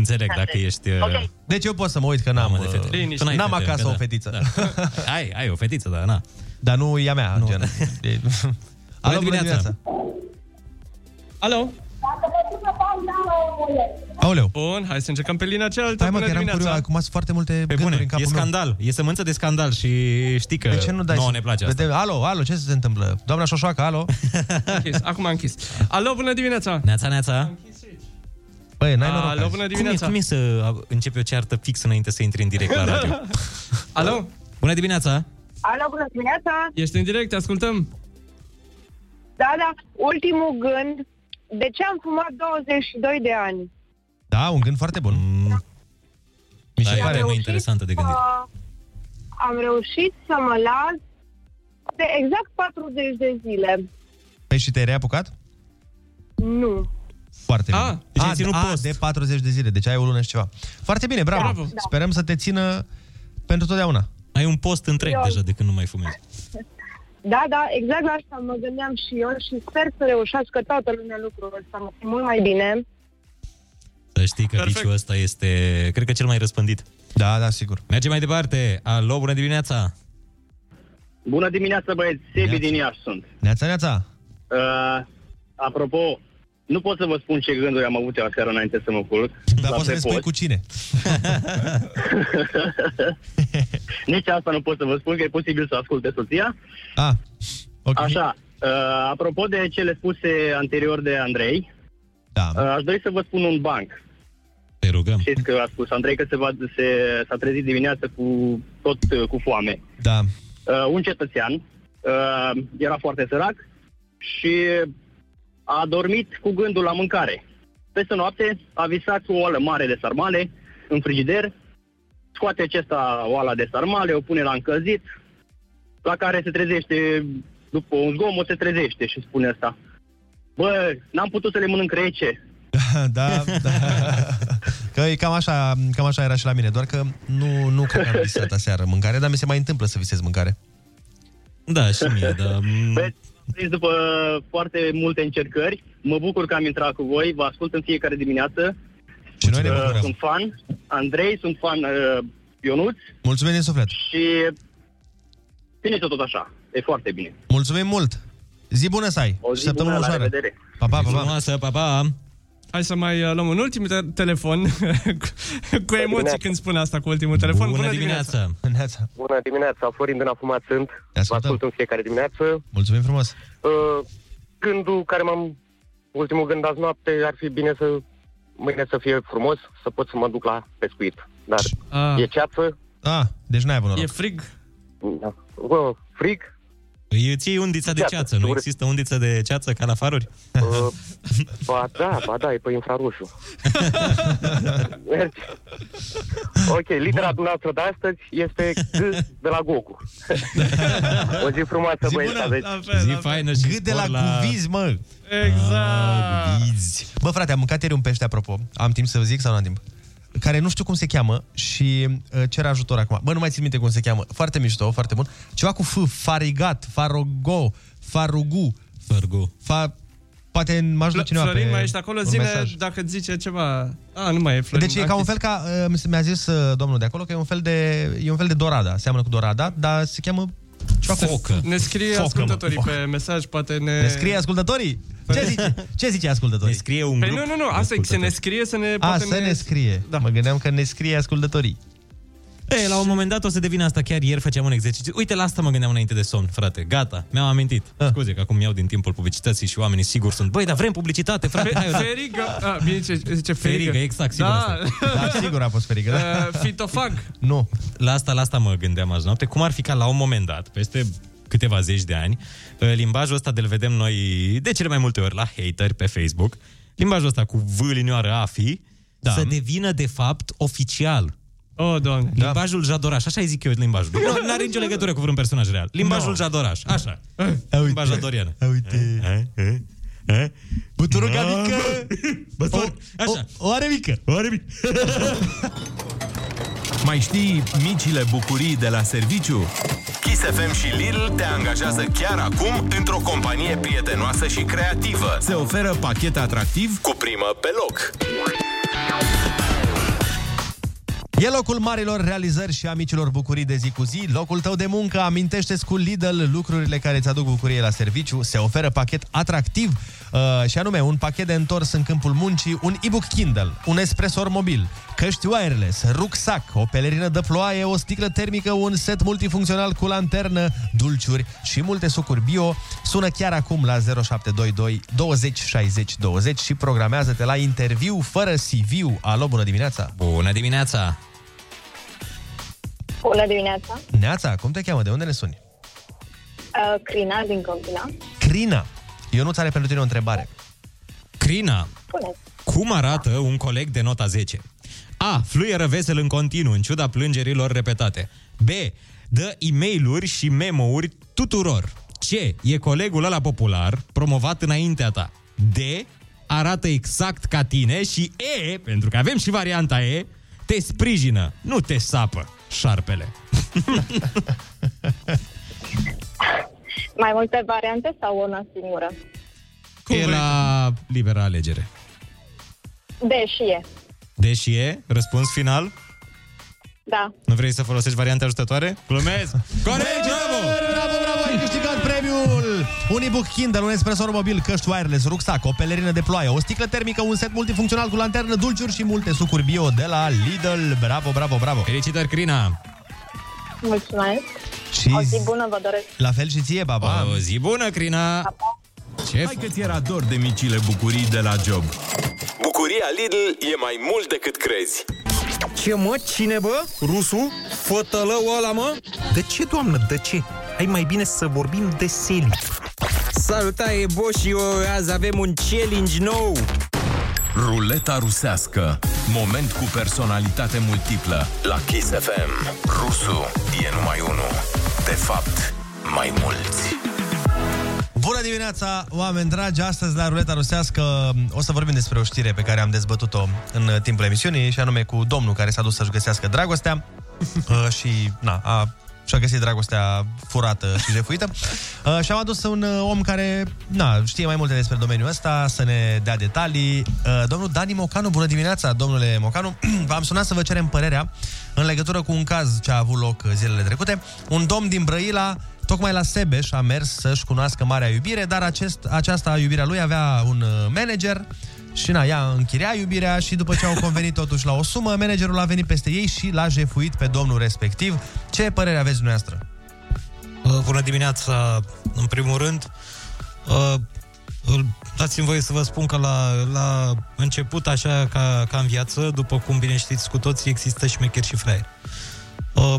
Înțeleg dacă ești... uh, Ok. Deci eu pot să mă uit că n-am, Mamă de fete. uh, Tu n-ai n-am fete acasă încă, o da. fetiță. Da. Ai, ai o fetiță, da, na. Dar nu e a mea, gen. E- Alo, bună dimineața. dimineața! Alo? Aoleu! Bun, hai să încercăm pe linia cealaltă. Hai mă, Bună că eram dimineața. curios, acum sunt foarte multe Pe gânduri bune, în capul e meu. scandal. E sămânță de scandal și știi că De ce nu dai nouă să- ne place asta. Vede- Alo, alo, ce se întâmplă? Doamna Șoșoacă, alo? Închis, acum am închis. Alo, bună dimineața! Neața, neața. Băi, n-ai noroc Alo, azi. bună Cum e, dimineața! cum e să începi o ceartă fix înainte să intri în direct la radio? Alo? Bună dimineața! Alo, bună dimineața! Ești în direct, te ascultăm. Da, da, ultimul gând. De ce am fumat 22 de ani? Da, un gând foarte bun. Mi Da, se e o pare... temă interesantă de gândit. Uh, am reușit să mă las de exact 40 de zile. Păi și te-ai reapucat? Nu. Foarte Ah, bine. deci ai a, ținut a, post. de 40 de zile, deci ai o lună și ceva. Foarte bine, bravo. Bravo. Sperăm să te țină pentru totdeauna. Ai un post întreg Eu- deja de când nu mai fumezi. Da, da, exact la asta mă gândeam și eu și sper să reușească toată lumea lucrul ăsta. Mă simt mult mai bine. Să știi că Perfect. viciul ăsta este, cred că cel mai răspândit. Da, da, sigur. Mergem mai departe. Alo, bună dimineața! Bună dimineața, băieți. Sebi din Iași sunt. Neața, neața. Uh, apropo, nu pot să vă spun ce gânduri am avut eu aseară înainte să mă culc. Dar poți să ne pe spui post. cu cine? Nici asta nu pot să vă spun, că e posibil să asculte soția. Ah, ok. Așa, uh, apropo de cele spuse anterior de Andrei, Da. uh, aș dori să vă spun un banc. Te rugăm. Știți că a spus Andrei că se va, se, s-a trezit dimineața cu tot uh, cu foame. Da. Uh, un cetățean uh, era foarte sărac și a dormit cu gândul la mâncare. Peste noapte a visat o oală mare de sarmale în frigider, scoate acesta oala de sarmale, o pune la încălzit, la care se trezește, după un zgomot se trezește și spune asta. Bă, n-am putut să le mănânc rece. da, da. Că e cam așa, cam așa era și la mine, doar că nu, nu cred că am visat aseară mâncare, dar mi se mai întâmplă să visez mâncare. Da, și mie, dar... Băi, prins după foarte multe încercări, mă bucur că am intrat cu voi, vă ascult în fiecare dimineață. Și noi ne Uh, bucurăm. Sunt fan, Andrei, sunt fan uh, Ionuț Mulțumim din suflet. și ține tot așa, e foarte bine. Mulțumim mult. Zi bună să ai. O și zi săptămână bună, la ușoară. revedere. Pa, pa, pa, pa. Frumoasă, pa, pa. Hai să mai uh, luăm un ultim te- telefon cu, cu emoții dimineața. când spune asta cu ultimul telefon. Bună dimineața! dimineața. Bună dimineața, Florin din Afumat sunt. Vă ascult în fiecare dimineață. Mulțumim frumos. Uh, gândul care m-am... Ultimul gând azi noapte ar fi bine să mâine să fie frumos, să pot să mă duc la pescuit. Dar Ah. e ceață, Ah, deci n-ai avut noroc. E frig? da. Bă, frig, Îți iei undița de Ceață, ceață, nu sigur. există undiță de ceață ca la faruri? uh, ba da, ba da, e pe infraroșu. Merge. ok, litera dumneavoastră de astăzi este G de la Goku. o zi frumoasă, Zi băieți, bună. aveți. La fel, Zi la fel. faină și Gât de la spor guviz, mă. Exact! Guvizi. Bă, frate, am mâncat ieri un pește, apropo. Am timp să vă zic sau nu am timp? Care nu știu cum se cheamă și uh, cer ajutor acum. Bă, nu mai țin minte cum se cheamă. Foarte mișto, foarte bun. Ceva cu F, farigat, farogo, farugu. Fargu. Fa... Poate mă ajută Fl- cineva Florin, pe mai ești acolo? un Zine mesaj. dacă îți zice ceva. A, nu mai e Florin. Deci e ca un fel ca, uh, mi- mi-a zis uh, domnul de acolo că e un fel de, e un fel de dorada, seamănă cu dorada, dar se cheamă ceva cu Focă. Ne scrie Focă, mă, ascultătorii focă. pe mesaj, poate ne... Ne scrie ascultătorii? Ce zice, ce zice Ne ascultătorii? scrie un Păi grup. nu, nu, nu, asta e să ne scrie, să ne... A, poate să ne scrie. Da. Mă gândeam că ne scrie ascultătorii. E, la un moment dat o să devină asta. Chiar ieri făceam un exercițiu. Uite, la asta mă gândeam înainte de somn, frate. Gata, mi-am amintit. Ah. Scuze că acum iau din timpul publicității și oamenii sigur sunt. Băi, dar vrem publicitate, frate. Hai, Fe- Ferigă, a, bine zice, zice ferigă. Ferigă, exact, sigur Da, Da, sigur a fost ferică. Da? Uh, fitofag. Nu. La asta, la asta mă gândeam azi noapte. Cum ar fi ca la un moment dat, peste câteva zeci de ani, uh, limbajul ăsta de-l vedem noi de cele mai multe ori la hateri pe Facebook, limbajul ăsta cu V linioară AFI, da. să devină de fapt oficial. Oh, doamne. Limbajul Jadoraș, așa îi zic eu limbajul. Nu are nicio legătură cu vreun personaj real. Limbajul No. Jadoraș, așa. A, Limbaj jadorian. A, uite. Buturuca mică. O, O, așa. o are mică. O are mic. Mai știi micile bucurii de la serviciu? Kiss FM și Lidl te angajează chiar acum într-o companie prietenoasă și creativă. Se oferă pachet atractiv Cu primă pe loc. E locul marilor realizări și a micilor bucurii de zi cu zi, locul tău de muncă, amintește cu Lidl lucrurile care îți aduc bucurie la serviciu, se oferă pachet atractiv uh, și anume un pachet de întors în câmpul muncii, un e-book Kindle, un espresor mobil, căști wireless, rucsac, o pelerină de ploaie, o sticlă termică, un set multifuncțional cu lanternă, dulciuri și multe sucuri bio. Sună chiar acum la 0722 20 60 20 și programează-te la interviu fără CV-ul. Alo, bună dimineața! Bună dimineața! Bună dimineața! Neața, cum te cheamă? De unde ne suni? Uh, Crina din Câmpina. Crina. Eu nu are pentru tine o întrebare. Crina, Spuneți. cum arată un coleg de nota 10? A. Fluieră vesel în continuu, în ciuda plângerilor repetate. B. Dă e mail și memo-uri tuturor. C. E colegul ăla popular, promovat înaintea ta. D. Arată exact ca tine și E, pentru că avem și varianta E, te sprijină, nu te sapă, șarpele. Mai multe variante sau una singură? e la liberă alegere. Deși e. Deși e, răspuns final, Da. nu vrei să folosești variante ajutătoare? Glumesc! Corect, bravo! Bravo, bravo, ai câștigat premiul! Un e-book Kindle, un espresor mobil, căști wireless, rucsac, o pelerină de ploaie, o sticlă termică, un set multifuncțional cu lanternă, dulciuri și multe sucuri bio de la Lidl. Bravo, bravo, bravo! Felicitări, Crina! Mulțumesc. Și O zi bună vă doresc. la fel și ție, baba! O zi bună, Crina! Ce Hai că ți era dor de micile bucurii de la job. Bucurii Bucuria Lidl e mai mult decât crezi. Ce mă? Cine bă? Rusu? Fătălău ăla mă? De ce, doamnă, de ce? Hai mai bine să vorbim de seli. Salutare, Boșio! Azi avem un challenge nou! Ruleta rusească. Moment cu personalitate multiplă. La Kiss FM, Rusu e numai unul. De fapt, mai mulți. Bună dimineața, oameni dragi! Astăzi la Ruleta Rusească o să vorbim despre o știre pe care am dezbătut-o în timpul emisiunii și anume cu domnul care s-a dus să-și găsească dragostea uh, și na, a și-a găsit dragostea furată și jefuită. Uh, și am adus un uh, om care na, știe mai multe despre domeniul ăsta, să ne dea detalii. Uh, domnul Dani Mocanu, bună dimineața, domnule Mocanu. V-am sunat să vă cerem părerea în legătură cu un caz ce a avut loc zilele trecute. Un domn din Brăila Tocmai la Sebeș a mers să-și cunoască marea iubire, dar acest, aceasta iubirea lui avea un uh, manager și na, ea închiria iubirea și după ce au convenit totuși la o sumă, managerul a venit peste ei și l-a jefuit pe domnul respectiv. Ce părere aveți dumneavoastră? Uh, Bună dimineața, în primul rând. Uh, îl- Dați-mi voie să vă spun că la, la început, așa ca, ca în viață, după cum bine știți cu toții, există șmecheri și fraieri. Uh,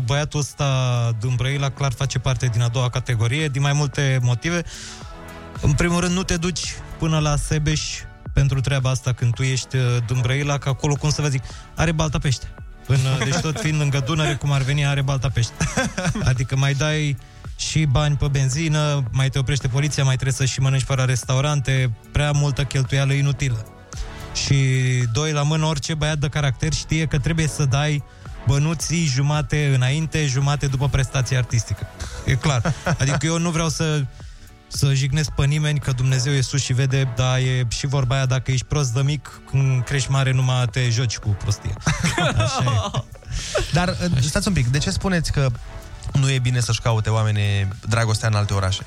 Băiatul ăsta din Brăila clar face parte din a doua categorie, din mai multe motive. În primul rând, nu te duci până la Sebeș pentru treaba asta când tu ești uh, din Brăila, că acolo, cum să vă zic, are balta pește. În, uh, deci tot fiind lângă Dunăre, cum ar veni, are balta pește. Adică mai dai și bani pe benzină, mai te oprește poliția, mai trebuie să și mănânci pe la restaurante, prea multă cheltuială inutilă. Și doi la mână, orice băiat de caracter știe că trebuie să dai bănuții jumate înainte, jumate după prestația artistică. E clar. Adică eu nu vreau să să jignesc pe nimeni că Dumnezeu e sus și vede, dar e și vorba aia, dacă ești prost de mic, când crești mare, numai te joci cu prostie. Așa e. Dar uh, stați un pic, de ce spuneți că nu e bine să-și caute oamenii dragostea în alte orașe?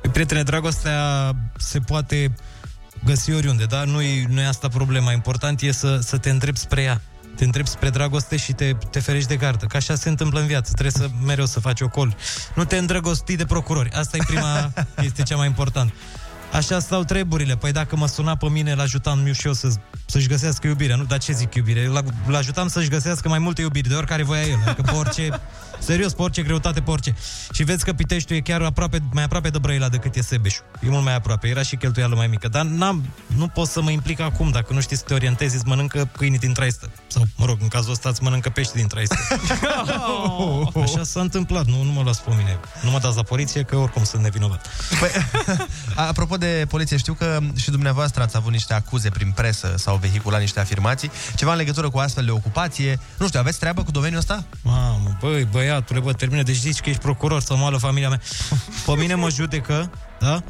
Păi, Prietene, dragostea se poate găsi oriunde, dar nu e, nu e asta problema. Important e să, să te îndrepți spre ea. Te îndrepți spre dragoste și te, te ferești de gardă. Că așa se întâmplă în viață. Trebuie să mereu să faci ocoli. Nu te îndrăgosti de procurori. Asta e prima chestie cea mai importantă. Așa stau treburile. Păi dacă mă suna pe mine, l-ajutam eu și eu să, să-și găsească iubirea. Nu, dar ce zic iubire? Eu l- L-ajutam să-și găsească mai multe iubiri, de oricare voia el. Adică pe orice, serios, pe orice greutate, pe orice. Și vezi că Piteștiul e chiar aproape, mai aproape de Brăila decât e Sebeșul. E mult mai aproape. Era și cheltuială mai mică. Dar n-am, nu pot să mă implic acum. Dacă nu știți să te orientezi, îți mănâncă câinii din traistă. Sau, mă rog, în cazul ăsta îți mănâncă pești din traistă. Așa s-a întâmplat. Nu, nu mă las pe mine. Nu mă dați la poliție, că oricum sunt nevinovat. Păi, apropo de poliție, știu că și dumneavoastră ați avut niște acuze prin presă sau vehiculat niște afirmații, ceva în legătură cu astfel de ocupație. Nu știu, aveți treabă cu domeniul ăsta? Mamă, băi, băiatule, bă, termină. Deci zici că ești procuror să moală familia mea. Pe mine mă judecă, da?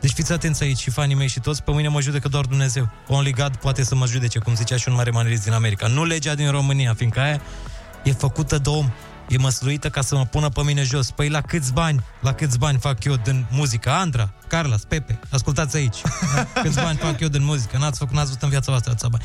Deci fiți atenți aici și fanii mei și toți, pe mine mă judecă doar Dumnezeu. Only God poate să mă judece, cum zicea și un mare manierist din America. Nu legea din România, fiindcă aia e făcută de om. E măsluită ca să mă pună pe mine jos. Păi la câți bani, la câți bani fac eu din muzică? Andra, Carlos, Pepe, ascultați aici. Da? Câți bani fac eu din muzică? N-ați făcut, n-ați văzut în viața voastră atâția bani.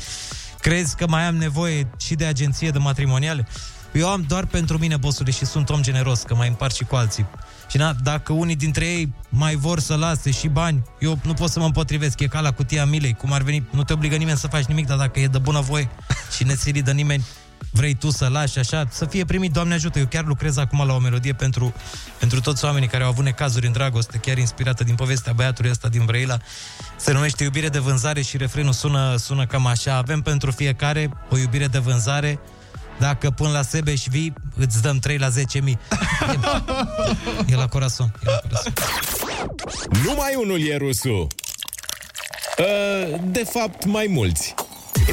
Crezi că mai am nevoie și de agenție de matrimoniale? Eu am doar pentru mine, bosule, și sunt om generos, că mai împart și cu alții. Și na, dacă unii dintre ei mai vor să lase și bani, eu nu pot să mă împotrivesc. E ca la cutia milei, cum ar veni, nu te obligă nimeni să faci nimic, dar dacă e de bună voie și nețirit de nimeni, vrei tu să lași așa, să fie primit, Doamne ajută. Eu chiar lucrez acum la o melodie pentru, pentru toți oamenii care au avut necazuri în dragoste, chiar inspirată din povestea băiatului ăsta din Brăila. Se numește Iubire de vânzare și refrenul sună, sună cam așa. Avem pentru fiecare o iubire de vânzare dacă până la Sebeș vii, îți dăm 3 la 10 mii. E la corazon. E la corazon. Numai unul e rusul. Uh, De fapt, mai mulți.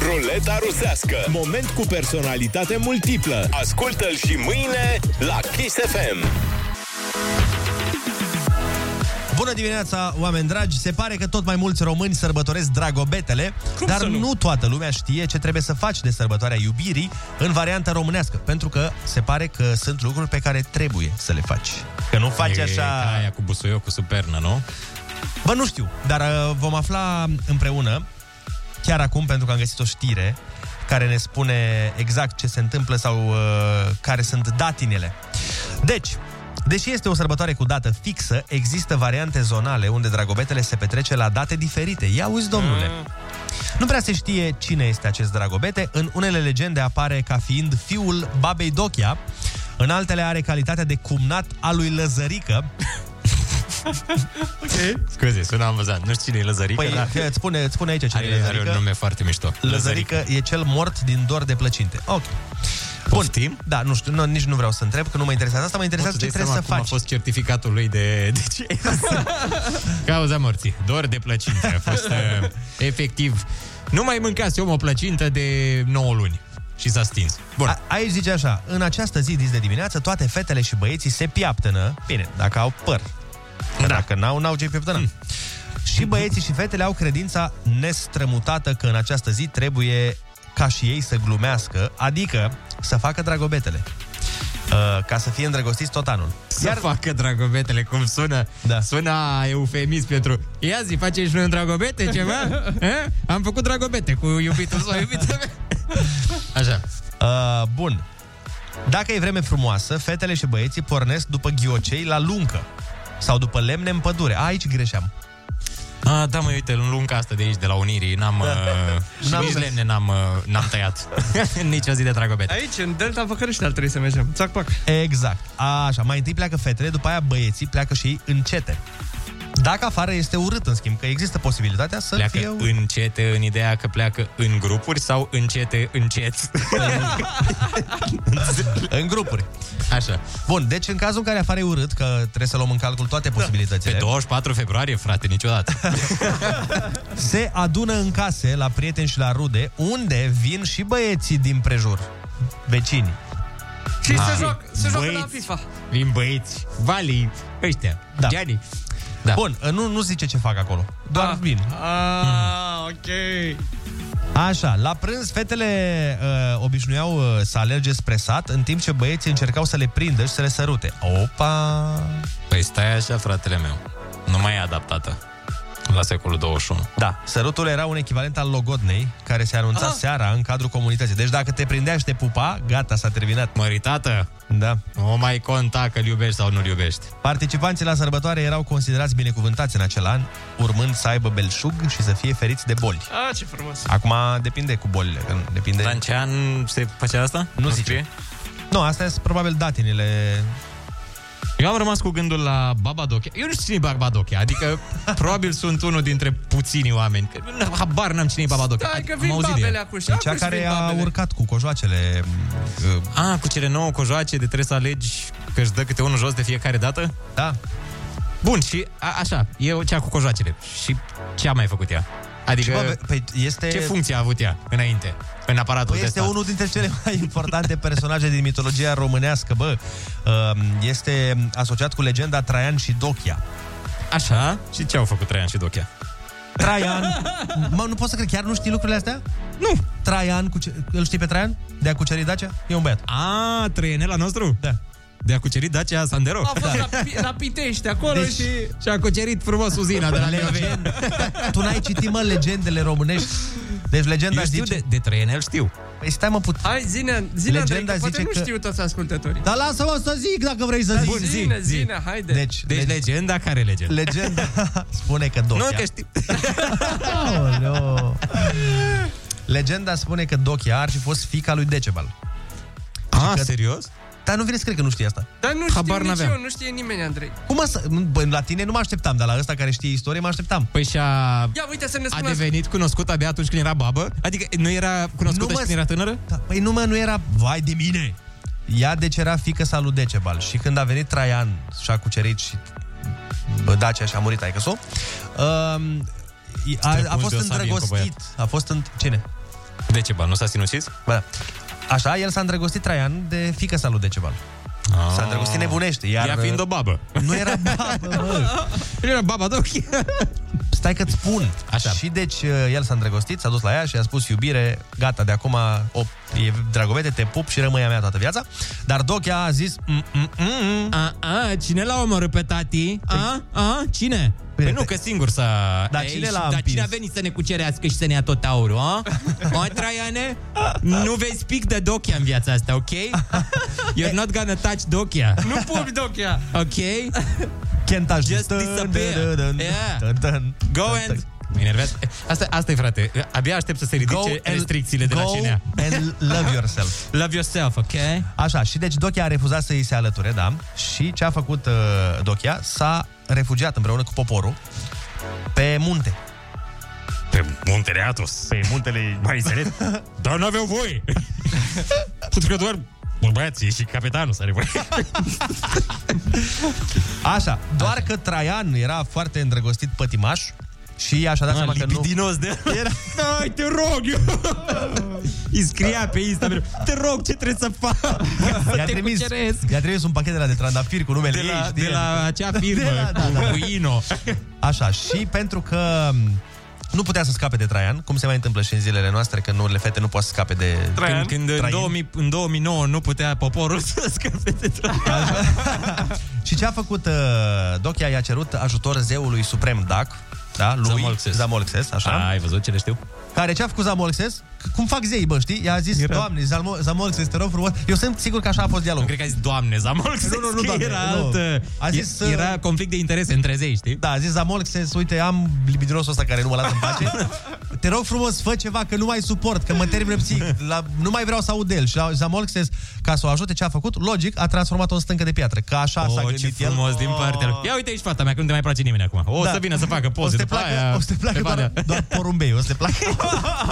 Ruleta rusească. Moment cu personalitate multiplă. Ascultă-l și mâine la Kiss FM. Bună dimineața, oameni dragi! Se pare că tot mai mulți români sărbătoresc dragobetele, Cum dar să nu? nu toată lumea știe ce trebuie să faci de sărbătoarea iubirii în varianta românească, pentru că se pare că sunt lucruri pe care trebuie să le faci. Că nu faci E așa... ca aia cu busuiocul cu supernă, nu? Bă, nu știu, dar uh, vom afla împreună, chiar acum, pentru că am găsit o știre care ne spune exact ce se întâmplă sau uh, care sunt datinele. Deci, deși este o sărbătoare cu dată fixă, există variante zonale unde dragobetele se petrece la date diferite. Ia uzi, domnule! Nu prea se știe cine este acest Dragobete. În unele legende apare ca fiind fiul babei Dochia, în altele are calitatea de cumnat al lui Lăzărică. ok. Scuze, sună amuzant. Nu știu cine e Lăzărică, Păi, dar... îți spune, îți spune aici cine Are, e are Lăzărică. un nume foarte mișto. Lăzărică e cel mort din dor de plăcinte. Ok. Bun. Poftim? Da, nu știu, nu, nici nu vreau să întreb, că nu mă interesează asta, mă interesează Poți ce să-ți trebuie să dai seama faci. cum a fost certificatul lui de... de ce? Cauza morții. Dor de plăcinte. A fost uh, efectiv... Nu mai mâncase om o plăcintă de 9 luni. Și s-a stins. Bun. A, aici zice așa, în această zi dis de dimineață, toate fetele și băieții se piaptănă, bine, dacă au păr. Da. Dacă n-au, n-au ce piaptănă. Mm. Și băieții și fetele au credința nestrămutată că în această zi trebuie ca și ei să glumească, adică să facă dragobetele. Uh, ca să fie îndrăgostiți tot anul. Să Iar... facă dragobetele, cum sună. Da. Sună a eufemism pentru... Ia zi, faceți și noi un dragobete, ceva? Eh? Am făcut dragobete cu iubitul sau iubita mea. Așa. Uh, bun. Dacă e vreme frumoasă, fetele și băieții pornesc după ghiocei la luncă sau după lemne în pădure. A, aici greșeam. A, da, mă, uite, în lunga asta de aici, de la Unirii, n-am... Da. Uh, N-am nici mers. lemne n-am, uh, n-am tăiat. nici o zi de dragobete. Aici, în Delta Văcărești, ar trebui să mergem. Țac, pac. Exact. Așa, mai întâi pleacă fetele, după aia băieții pleacă și ei încete. Dacă afară este urât, în schimb, că există posibilitatea să Pleacă fie urât. încete în ideea că pleacă în grupuri sau încete încet? în grupuri. Așa. Bun, deci în cazul în care afară e urât, că trebuie să luăm în calcul toate posibilitățile. Pe 24 februarie, frate, niciodată. se adună în case la prieteni și la rude, unde vin și băieții din prejur, vecini. Și Ah. se joacă, se joacă la Băieți. FIFA. Vin băieți, Vali, ăștia, Da. Gianni. Da. Bun, nu, nu zice ce fac acolo. Doar Ah. vin. Ah, ok. Așa, la prânz fetele uh, obișnuiau uh, să alerge spre sat, în timp ce băieții încercau să le prindă și să le sărute. Opa! Păi stai așa, fratele meu. Nu mai e adaptată la secolul 21. Da, sărutul era un echivalent al logodnei, care se anunța Ah. seara în cadrul comunității. Deci dacă te prindea și te pupa, gata, s-a terminat. Măritată? Da. Nu mai conta că îl iubești sau nu-l iubești. Participanții la sărbătoare erau considerați binecuvântați în acel an, urmând să aibă belșug și să fie feriți de boli. Ah, ce frumos. Acum depinde cu bolile, că depinde... Dar în ce an se făcea asta? Nu zice. scrie? Nu, astea sunt probabil datinile... Eu am rămas cu gândul la Babadochia. Eu nu știu cine e Babadochia, adică probabil sunt unul dintre puținii oameni. Că, n- habar n-am cine e Babadochia. Stai că Am vin auzit de babele el. acum și E acum cea și care vin a babele. urcat cu cojoacele... uh, A, cu cele nouă cojoace de trebuie să alegi că își dă câte unul jos de fiecare dată? Da. Bun, și a, așa, e cea cu cojoacele. Și ce a mai făcut ea? Adică, Și, bă, păi este... ce funcție a avut ea înainte, în aparatul Păi de este stat? unul dintre cele mai importante personaje din mitologia românească, bă. Um, Este asociat cu legenda Traian și Dochia. Așa? Și ce au făcut Traian și Dochia? Traian... Mă, nu pot să cred, chiar nu știi lucrurile astea? Nu. Traian, cu ce... îl știi pe Traian? De a cuceri Dacia? E un băiat. A, trăienela nostru? Da. De a cucerit Dacia Sandero? A fost la, Pi- la Pitești acolo Deci- și... Și a cucerit frumos uzina de la Leovei. Legend... tu n-ai citit, mă, legendele românești? Deci legenda Eu știu zice... de, de Trăienel, știu. Păi stai mă put... Hai, zine, zine Andrei, Legenda că poate zice nu că- știu toți ascultătorii. Dar lasă-mă să zic dacă vrei să Da, zic. Bun, zi, zine, zi. zine, haide. Deci, Deci legenda, care legenda? legenda spune că Dochia... Nu, că știu. Aoleo. Legenda spune că Dochia ar fi fost fica lui Decebal. A, că- serios? Dar nu vine să cred că nu știi asta. Dar nu Habar știu nici n-aveam. eu, nu știe nimeni, Andrei. Cum mă să... Bă, la tine nu mă așteptam, dar la ăsta care știe istorie mă așteptam. Păi și-a... Ia uite să ne A spună devenit cunoscut abia atunci când era babă? Adică nu era cunoscută Nu, și mă, când era tânără? Da, păi nu mă, nu era... Vai de mine! Ea deci era fică sa lui Decebal și când a venit Traian și a cucerit și bă, Dacia și a murit aică um, a, a Străpunzi fost de o sabie cu îndrăgostit. băiat. A fost în... Cine? Decebal, nu s-a sinucis? Bă, așa, el s-a îndrăgostit Traian de fică sa lui Decebal. S-a îndrăgostit nebunește, iar... Ea fiind o babă. Nu era babă, mă. Nu era baba Dochia. Stai că-ți spun. Așa. Și deci uh, el s-a îndrăgostit, s-a dus la ea și a spus iubire, gata, de acum o, e dragobete, te pup și rămâi a mea toată viața. Dar Dochia a zis... Mm, mm, mm, A, a, cine l-a omorât pe tati? A, a, cine? Păi nu, că singur s-a... Dar Ei, cine și- l-a Dar împins? cine a venit să ne cucerească și să ne ia tot aurul, a? O, Traiane? Nu vei speak de Dochia în viața asta, ok? You're not gonna touch Dochia. Nu pupi Dochia. Ok? Can't touch Just this. Dun, disappear. dun, dun, dun, Yeah. dun, dun, Go dun, and Mă enervează. Asta, asta e, frate. Abia aștept să se ridice Go and- restricțiile de la go CNA. and love yourself. Love yourself, ok? Așa, și deci Dochia a refuzat să îi se alăture, da? Și ce a făcut uh, Dochia? S-a refugiat împreună cu poporul pe munte. Pe muntele Atos. Pe muntele... Mai înțeles? Dar nu aveau voie. Pentru că doar băieții și capitanul s-a voie. Așa, doar că Traian era foarte îndrăgostit pătimaș și așa dat Ah, seama că nu... lipidinos de... Era... Hai, te rog eu! Îi scria pe Insta mereu, Te rog, ce trebuie să fac? Să I-a te trimis, cuceresc. i-a trimis un pachet de la de trandafiri cu numele De la- ei, știi? de la acea firmă, cu Ino. Așa, și pentru că nu putea să scape de Traian, cum se mai întâmplă și în zilele noastre, că nurile fete nu pot să scape de Când, când în, Traian. 2000, în 2009 nu putea poporul să scape de Traian. Și ce a făcut uh, Dochia? I-a cerut ajutor zeului suprem Dac, da, lui Zamolxes. Zamolxes așa. A, ai văzut ce le știu? Care ce a făcut Zamolxes? C- Cum fac zei, bă, știi? I-a zis, Era- Doamne, Zalmo- Zamolxes, te rog frumos. Eu sunt sigur că așa a fost dialogul. Nu cred că a zis, Doamne, Zamolxes, Nu, nu, nu, că doamne, era nu. altă... A zis, uh, era conflict de interese între zei, știi? Da, a zis Zamolxes, uite, am libidinosul ăsta care nu mă lasă în pace. Te rog frumos, fă ceva, că nu mai suport, că mă termină psihic. La, nu mai vreau să aud de el. Și la Zamolxes, ca să o ajute, ce a făcut? Logic, a transformat-o în stâncă de piatră. Că așa s-a Oh, ce gândit el. frumos din partea lui. Ia uite aici fata mea, că nu te mai place nimeni acum. O Da. să vină să facă O poze să te după placă, aia. o să te placă pe doar, Badea. doar porumbei, o să te placă.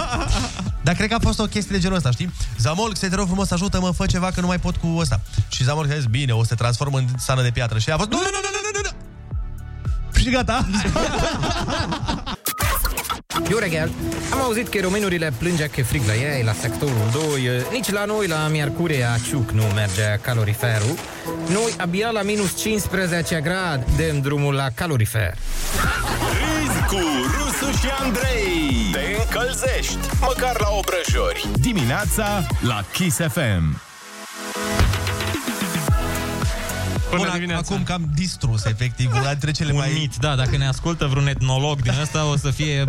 Dar cred că a fost o chestie de genul ăsta, știi? Zamol, să te rog frumos, ajută-mă, fă ceva că nu mai pot cu ăsta. Și Zamol a zis, bine, o să te transform în sană de piatră. Și a fost, nu, nu, nu, nu, nu, nu, nu. Și gata. Jó reggel! Am auzit că românurile plângea că frig la ei la sectorul 2. Nici la noi, la Miercurea Ciuc, nu merge caloriferul. Noi abia la minus 15 grad dăm drumul la calorifer. Râzi cu Rusu și Andrei. Te încălzești, măcar la obrăjori. Dimineața la Kiss FM. Bun, acum că am distrus, efectiv, una dintre cele Un mai... mit, da, dacă ne ascultă vreun etnolog din ăsta, o să fie...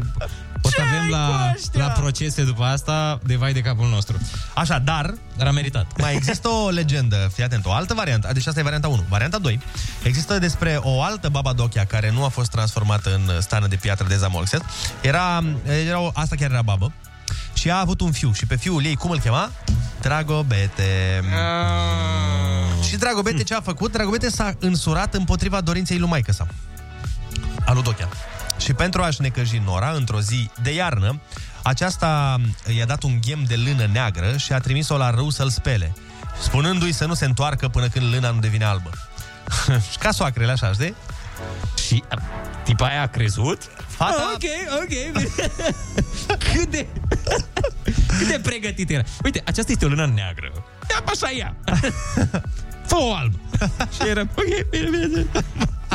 O să avem la, la procese după asta de vai de capul nostru. Așa, dar... Dar a meritat. Mai există o legendă, fii atent, o altă variantă, deci asta e varianta 1. Varianta 2, există despre o altă Baba Dochia care nu a fost transformată în stană de piatră de Zamolxes. Era, era o, asta chiar era babă. Și a avut un fiu și pe fiul ei, cum îl chema? Dragobete. Și Dragobete ce a făcut? Dragobete s-a însurat împotriva dorinței lui maică sa. A lui Dochia. Și pentru a-și necăji Nora, într-o zi de iarnă, aceasta i-a dat un ghem de lână neagră și a trimis-o la râu să-l spele, spunându-i să nu se întoarcă până când lâna nu devine albă. Ca soacrele, așa, știi? Și a, tipa aia a crezut? Fata... Ok, ok. cât de... cât de pregătit era. Uite, aceasta este o lână neagră. Ia așa ea. Fă o albă. Și era, ok, bine, bine.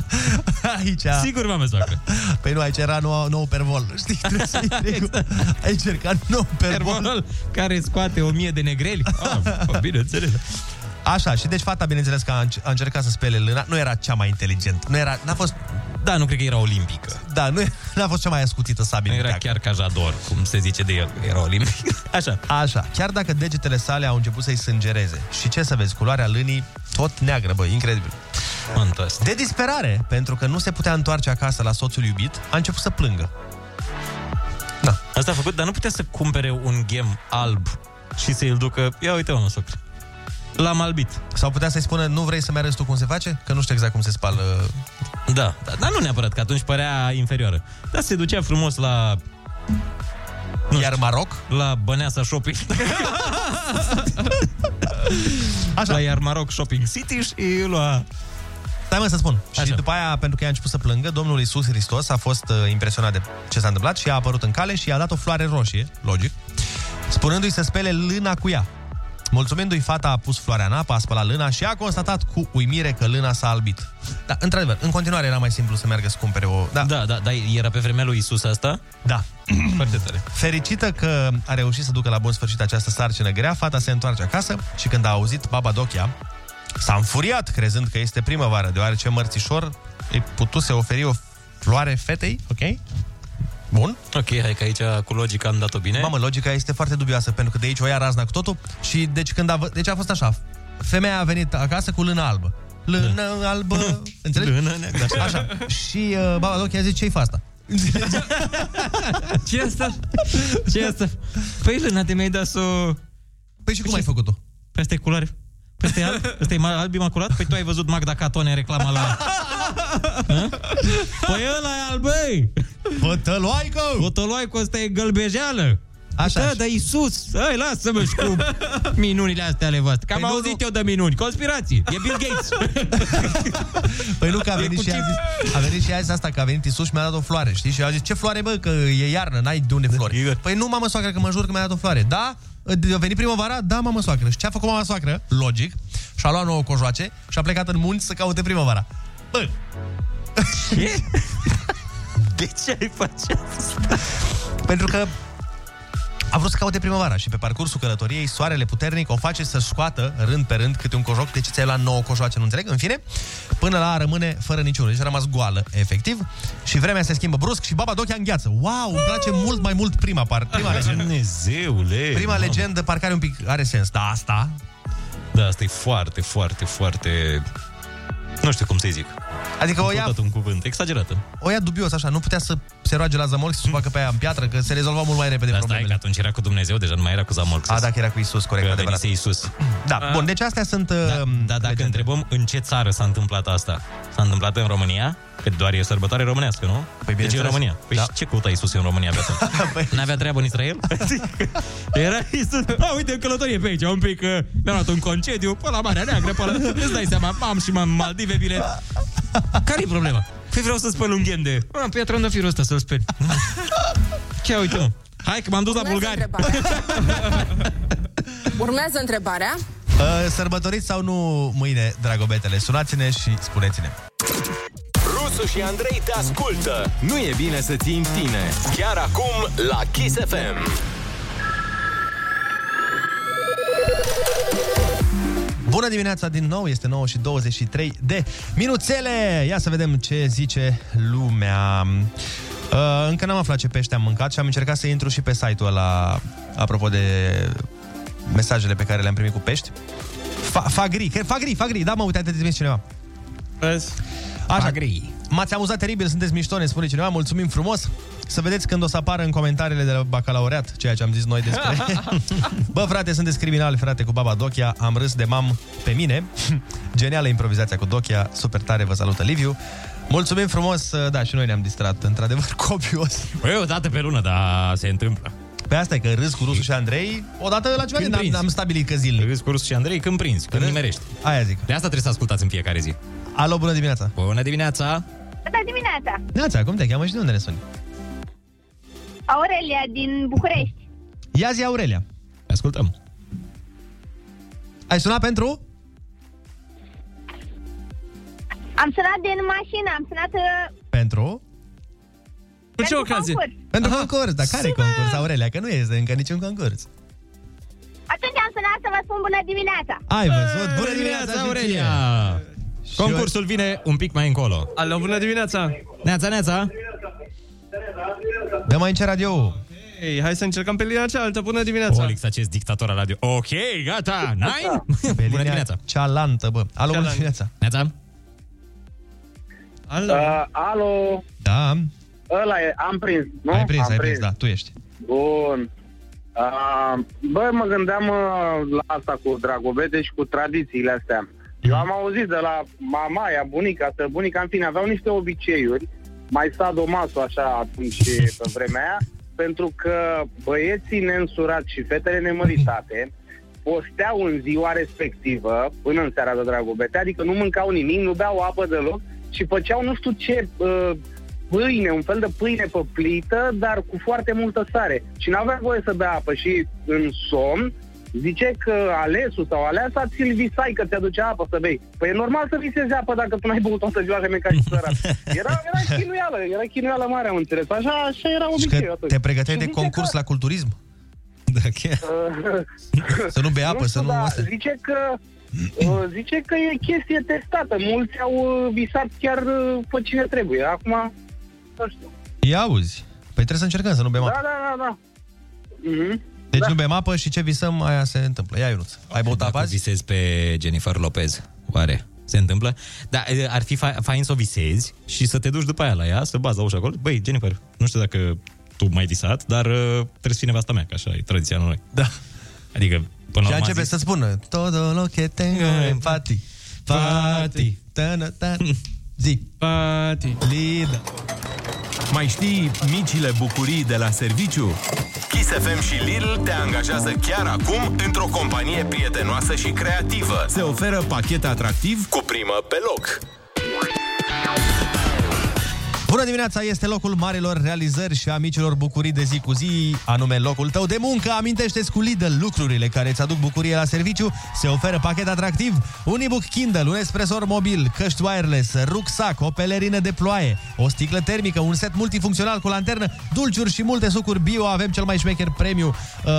Aici... Sigur, mame soacră. Păi nu, aici era nou, nou pervol, știi? Trebuie să exact. Aici era nou pervol. Pervol care scoate o mie de negreli. Ah, bine, înțeles. Așa, și deci fata, bineînțeles că a, înc- a încercat să spele lâna, nu era cea mai inteligentă, nu era, n-a fost... Da, nu cred că era olimpică. Da, nu n-a fost cea mai ascutită sabie. Era chiar ca Jador, cum se zice de el, era olimpic. Așa. Așa, chiar dacă degetele sale au început să-i sângereze. Și ce să vezi, culoarea lânii tot neagră, bă, incredibil. Fantastic. De disperare, pentru că nu se putea întoarce acasă la soțul iubit, a început să plângă. Da. Asta a făcut, dar nu putea să cumpere un ghem alb și să-i ducă, ia uite mă, socre. L-am albit. Sau putea să-i spună, nu vrei să-mi arăți tu cum se face? Că nu știu exact cum se spală... Da, da, dar nu neapărat, că atunci părea inferioară. Dar se ducea frumos la... Nu Iar Maroc? La Băneasa Shopping. Așa. La Iar Maroc Shopping City și lua... Stai mă să spun. Așa. Și după aia, pentru că ea a început să plângă, Domnul Iisus Hristos a fost uh, impresionat de ce s-a întâmplat și a apărut în cale și i-a dat o floare roșie, logic, spunându-i să spele lâna cu ea. Mulțumindu-i, fata a pus floarea în apă, a spălat lâna și a constatat cu uimire că lâna s-a albit. Da, într-adevăr, în continuare era mai simplu să meargă să cumpere o... Da, Da, da, da, era pe vremea lui Isus asta? da. Foarte tare. Fericită că a reușit să ducă la bun sfârșit această sarcină grea, fata se întoarce acasă și când a auzit baba Dochia, s-a înfuriat crezând că este primăvară, deoarece mărțișor îi putuse oferi o floare fetei, ok? Bun. Ok, hai că aici cu logica am dat-o bine. Mamă, logica este foarte dubioasă, pentru că de aici o ia razna cu totul și deci când a, vă- deci a fost așa, femeia a venit acasă cu lână albă. Lână albă, înțelegi? Lână neagră, Așa. Și uh, baba Dochia a zis, ce-i fa asta? ce e asta? ce e asta? Păi, Lena, te mi-ai dat să... Păi și cum ai făcut-o? Păi asta e culoare. Păi asta e alb? Asta e ma- alb imaculat? Păi tu ai văzut Magda Catone în reclama la... Hă? Păi ăla e alb, băi! Fătăloaică! Fătăloaică, ăsta e gălbejeală! Așa, da, așa. dar Iisus, hai, lasă-mă și cu minunile astea ale voastre. Că am Păi nu, auzit nu. eu de minuni. Conspirații. E Bill Gates. Păi nu, că a venit, cu și a, chip. zis, a venit și a zis asta, că a venit Isus și mi-a dat o floare, știi? Și a zis, ce floare, bă, că e iarnă, n-ai de unde flori. Păi nu, mamă soacră, că mă jur că mi-a dat o floare. Da? A venit primăvara? Da, mamă soacră. Și ce a făcut mama soacră? Logic. Și-a luat nouă cojoace și a plecat în munți să caute primăvara. Bă! Ce? De ce ai face asta? Pentru că a vrut să caute primăvara și pe parcursul călătoriei soarele puternic o face să scoată rând pe rând câte un cojoc. De ce ți-ai luat nouă cojoace, nu înțeleg? În fine, până la a rămâne fără niciunul. Deci a rămas goală, efectiv. Și vremea se schimbă brusc și baba Dochea îngheață. Wow, îmi place mult mai mult prima par, prima legendă. Dumnezeule! Prima mamă. legendă parcă are un pic, are sens. Da, asta, Da, asta e foarte, foarte, foarte... Nu știu cum să-i zic. Adică o ia, Încă o dată un cuvânt. Exagerată. o ia dubios așa, nu putea să se roage la zamolc și să o facă pe aia în piatră, că se rezolva mult mai repede Dar stai că problemele. atunci era cu Dumnezeu, deja nu mai era cu Zamolx. A, dacă era cu Isus, corect, Că adevărat. venise Iisus. Da, bun, deci astea sunt... Da, uh, da, dacă întrebăm în ce țară s-a întâmplat asta, s-a întâmplat în România? Că doar e o sărbătoare românească, nu? Păi deci e în bineînțeles. România. Păi Da. și ce căuta Iisus în România pe atunci? N-avea treabă în Israel? Era Iisus. A, uite, în călătorie pe aici, un pic, uh, mi-am luat un concediu, pe la Marea Neagră, pe la... Îți dai seama, am și m-am Maldive bilet. Care-i problema? Păi vreau să spăl un ghen de... A, pe trandafirul ăsta să-l speli. Chiar uite, mă. Hai că m-am dus la bulgari. Urmează întrebarea. Uh, sărbătoriți sau nu mâine, dragobetele? Sunați-ne și spuneți-ne. Rusu și Andrei te ascultă. Nu e bine să ții în tine. Chiar acum la Kiss FM. Bună dimineața din nou, este 9 și 23 de minuțele. Ia să vedem ce zice lumea. Uh, încă n-am aflat ce pește am mâncat și am încercat să intru și pe site-ul ăla, apropo de mesajele pe care le-am primit cu pești. Fa- fagri, cred- fagri, fagri, da mă, uite, te trimis cineva. Vezi? Așa. Fagri. M-ați amuzat teribil, sunteți mișto, ne spune cineva, mulțumim frumos. Să vedeți când o să apară în comentariile de la bacalaureat, ceea ce am zis noi despre... Bă, frate, sunteți criminali, frate, cu baba Dochia, am râs de mam pe mine. Genială improvizația cu Dochia, super tare, vă salută Liviu. Mulțumim frumos, da, și noi ne-am distrat, într-adevăr, copios. Păi, o dată pe lună, dar se întâmplă. Pe asta e că râs cu Rusu și Andrei, odată la ceva Când n-am, prinzi. n-am stabilit că zilnic. Râs cu Rusu și Andrei când prinzi, când Râs? nimerești. Aia zic. De asta trebuie să ascultați în fiecare zi. Alo, bună dimineața! Bună dimineața! Bună dimineața! Neața, cum te cheamă și de unde ne suni? Aurelia din București. Ia zi, Aurelia. Ascultăm. Ai sunat pentru? Am sunat din mașină, am sunat uh, Pentru? Cu ce pentru ocazie? concurs. Pentru concurs, dar care concurs, Aurelia? Că nu este încă niciun concurs. Atunci am sunat să vă spun bună dimineața. Ai văzut? Bună dimineața, și Aurelia! Ție! Concursul vine un pic mai încolo. Alo, bună dimineața! Neața, neața! Dă mai înce radio Ei, hai să încercăm pe linia cealaltă. Bună dimineața! Olix, acest dictator al radio. Ok, gata, nine? Pe Bună linia dimineața! cealaltă, bă. Alo, bună Cealaltă. dimineața. Neața? Alo. Uh, alo, Da, ăla e, am prins, nu? ai prins, am ai prins, da, tu ești. Bun. Uh, bă, mă gândeam uh, la asta cu dragobete și cu tradițiile astea. Eu am auzit de la mamaia, bunica, bunica, în fine, aveau niște obiceiuri, mai sadomaso așa atunci pe vremea aia, pentru că băieții neînsurați și fetele nemăritate posteau în ziua respectivă, până în seara de dragobete, adică nu mâncau nimic, nu beau apă deloc și făceau nu știu ce uh, pâine, un fel de pâine pe plită, dar cu foarte multă sare. Și n-avea voie să bea apă și în somn zice că alesul sau aleasa ți-l visai că ți-aducea apă să bei. Păi e normal să visezi apă dacă tu n-ai băut toată ziua și mecanic sărat. Era, era chinuială, era chinuială mare, am înțeles. Așa, așa era Și obiceiul că atunci. te pregăteai Și de zice concurs că- la culturism? Da, chiar. Să nu bei apă, să știu, nu... dar astea. zice că uh, zice că e chestie testată. Mulți au uh, visat chiar uh, pe cine trebuie. Acum, nu știu. Ia auzi. Păi trebuie să încercăm să nu bem Da, apă. da, da, da. Mhm. Deci nu bem apă și ce visăm, aia se întâmplă. Ia, Ionuț. Ai băut apă Dacă azi? visezi pe Jennifer Lopez, oare? Se întâmplă. Dar e, ar fi fa- fain să o visezi și să te duci după aia la ea, să bazi la ușa acolo. Băi, Jennifer, nu știu dacă tu mai disat, dar uh, trebuie să fii nevasta mea, că așa e tradiția noi. Da. Adică, până Și la urmă a începe zis, să spună Todo lo que tengo en pati Pati Tana, tana. Zi Pati Lida Mai știi micile bucurii de la serviciu? Kiss FM și Lidl te angajează chiar acum într-o companie prietenoasă și creativă. Se oferă pachet atractiv Cu primă pe loc. Bună dimineața, este locul marilor realizări și a micilor bucurii de zi cu zi, anume locul tău de muncă. Amintește-ți cu Lidl lucrurile care îți aduc bucurie la serviciu. Se oferă pachet atractiv, un e-book Kindle, un espresor mobil, căști wireless, rucsac, o pelerină de ploaie, o sticlă termică, un set multifuncțional cu lanternă, dulciuri și multe sucuri bio. Avem cel mai șmecher premiu uh,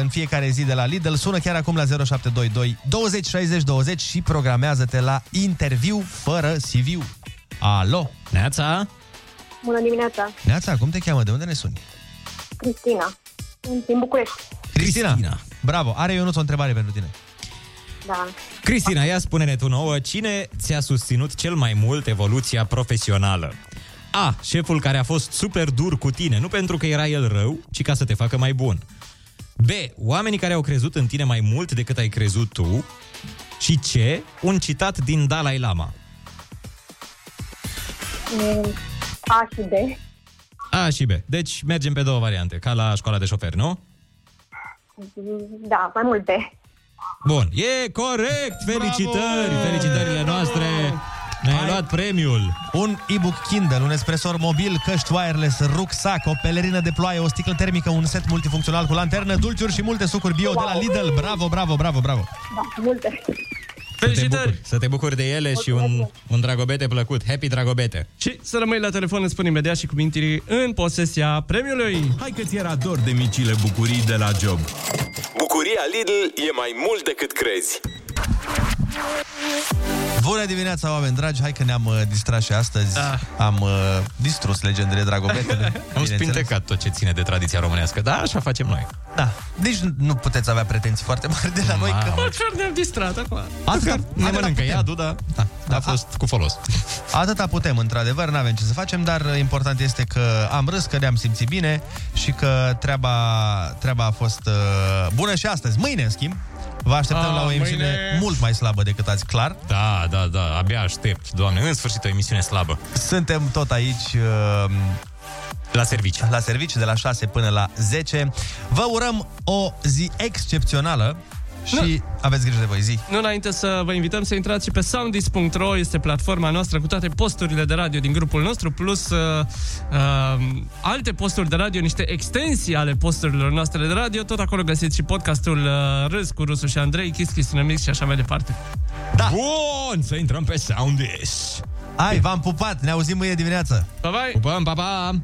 în fiecare zi de la Lidl. Sună chiar acum la 0722 20 60 20 și programează-te la interviu fără CV. Alo! Neața! Bună dimineața, Neața, cum te cheamă? De unde ne suni? Cristina. Sunt din București. Cristina. Cristina. Bravo. Are Ionuț o întrebare pentru tine. Da. Cristina, ia spune-ne tu nouă, cine ți-a susținut cel mai mult evoluția profesională? A. Șeful care a fost super dur cu tine, nu pentru că era el rău, ci ca să te facă mai bun. B. Oamenii care au crezut în tine mai mult decât ai crezut tu. Și C. Un citat din Dalai Lama. Mm, A și B. A și B. Deci mergem pe două variante, ca la școala de șofer, nu? Da, mai multe. Bun, e corect! Felicitări! Bravo! Felicitările noastre! Ne-ai luat premiul! Un e-book Kindle, un espresor mobil, căști wireless, rucsac, o pelerină de ploaie, o sticlă termică, un set multifuncțional cu lanternă, dulciuri și multe sucuri bio de la Lidl. Bravo, bravo, bravo, bravo! Da, multe. Felicitări! Să te bucuri, să te bucuri de ele și un, un dragobete plăcut. Happy dragobete! Și să rămâi la telefon, îți spun imediat și cumintirii în posesia premiului. Hai că ți era dor de micile bucurii de la job. Bucuria Lidl e mai mult decât crezi. Bună dimineața, oameni dragi! Hai că ne-am uh, distrat și astăzi. Da. Am uh, distrus legendele dragobetele. Am bineînțeles. spintecat tot ce ține de tradiția românească. Da, așa facem noi. Da. Deci nu puteți avea pretenții foarte mari de la noi. Că... Măcar ne-am distrat acum. Atâta, ne atâta mănâncă putem. ea, Duda. Da, da, a fost cu folos. Atâta putem, într-adevăr, n-avem ce să facem, dar important este că am râs, că ne-am simțit bine și că treaba, treaba a fost uh, bună și astăzi. Mâine, în schimb, vă așteptăm Ah, la o emisiune mâine. mult mai slabă decât azi, clar. Da, da, da, abia aștept, doamne, în sfârșit o emisiune slabă. Suntem tot aici... Uh, la serviciu. La serviciu, de la 6 până la 10. Vă urăm o zi excepțională și aveți grijă de voi, zi. Nu înainte să vă invităm să intrați și pe soundis.ro, este platforma noastră cu toate posturile de radio din grupul nostru, plus uh, uh, alte posturi de radio, niște extensii ale posturilor noastre de radio. Tot acolo găsiți și podcastul uh, Râs cu Rusu și Andrei, Kiss Kiss Remix și așa mai departe. Da! Bun, să intrăm pe Soundis. Hai, v-am pupat, ne auzim mâine dimineață. Bye bye! Pupăm, pa, pa!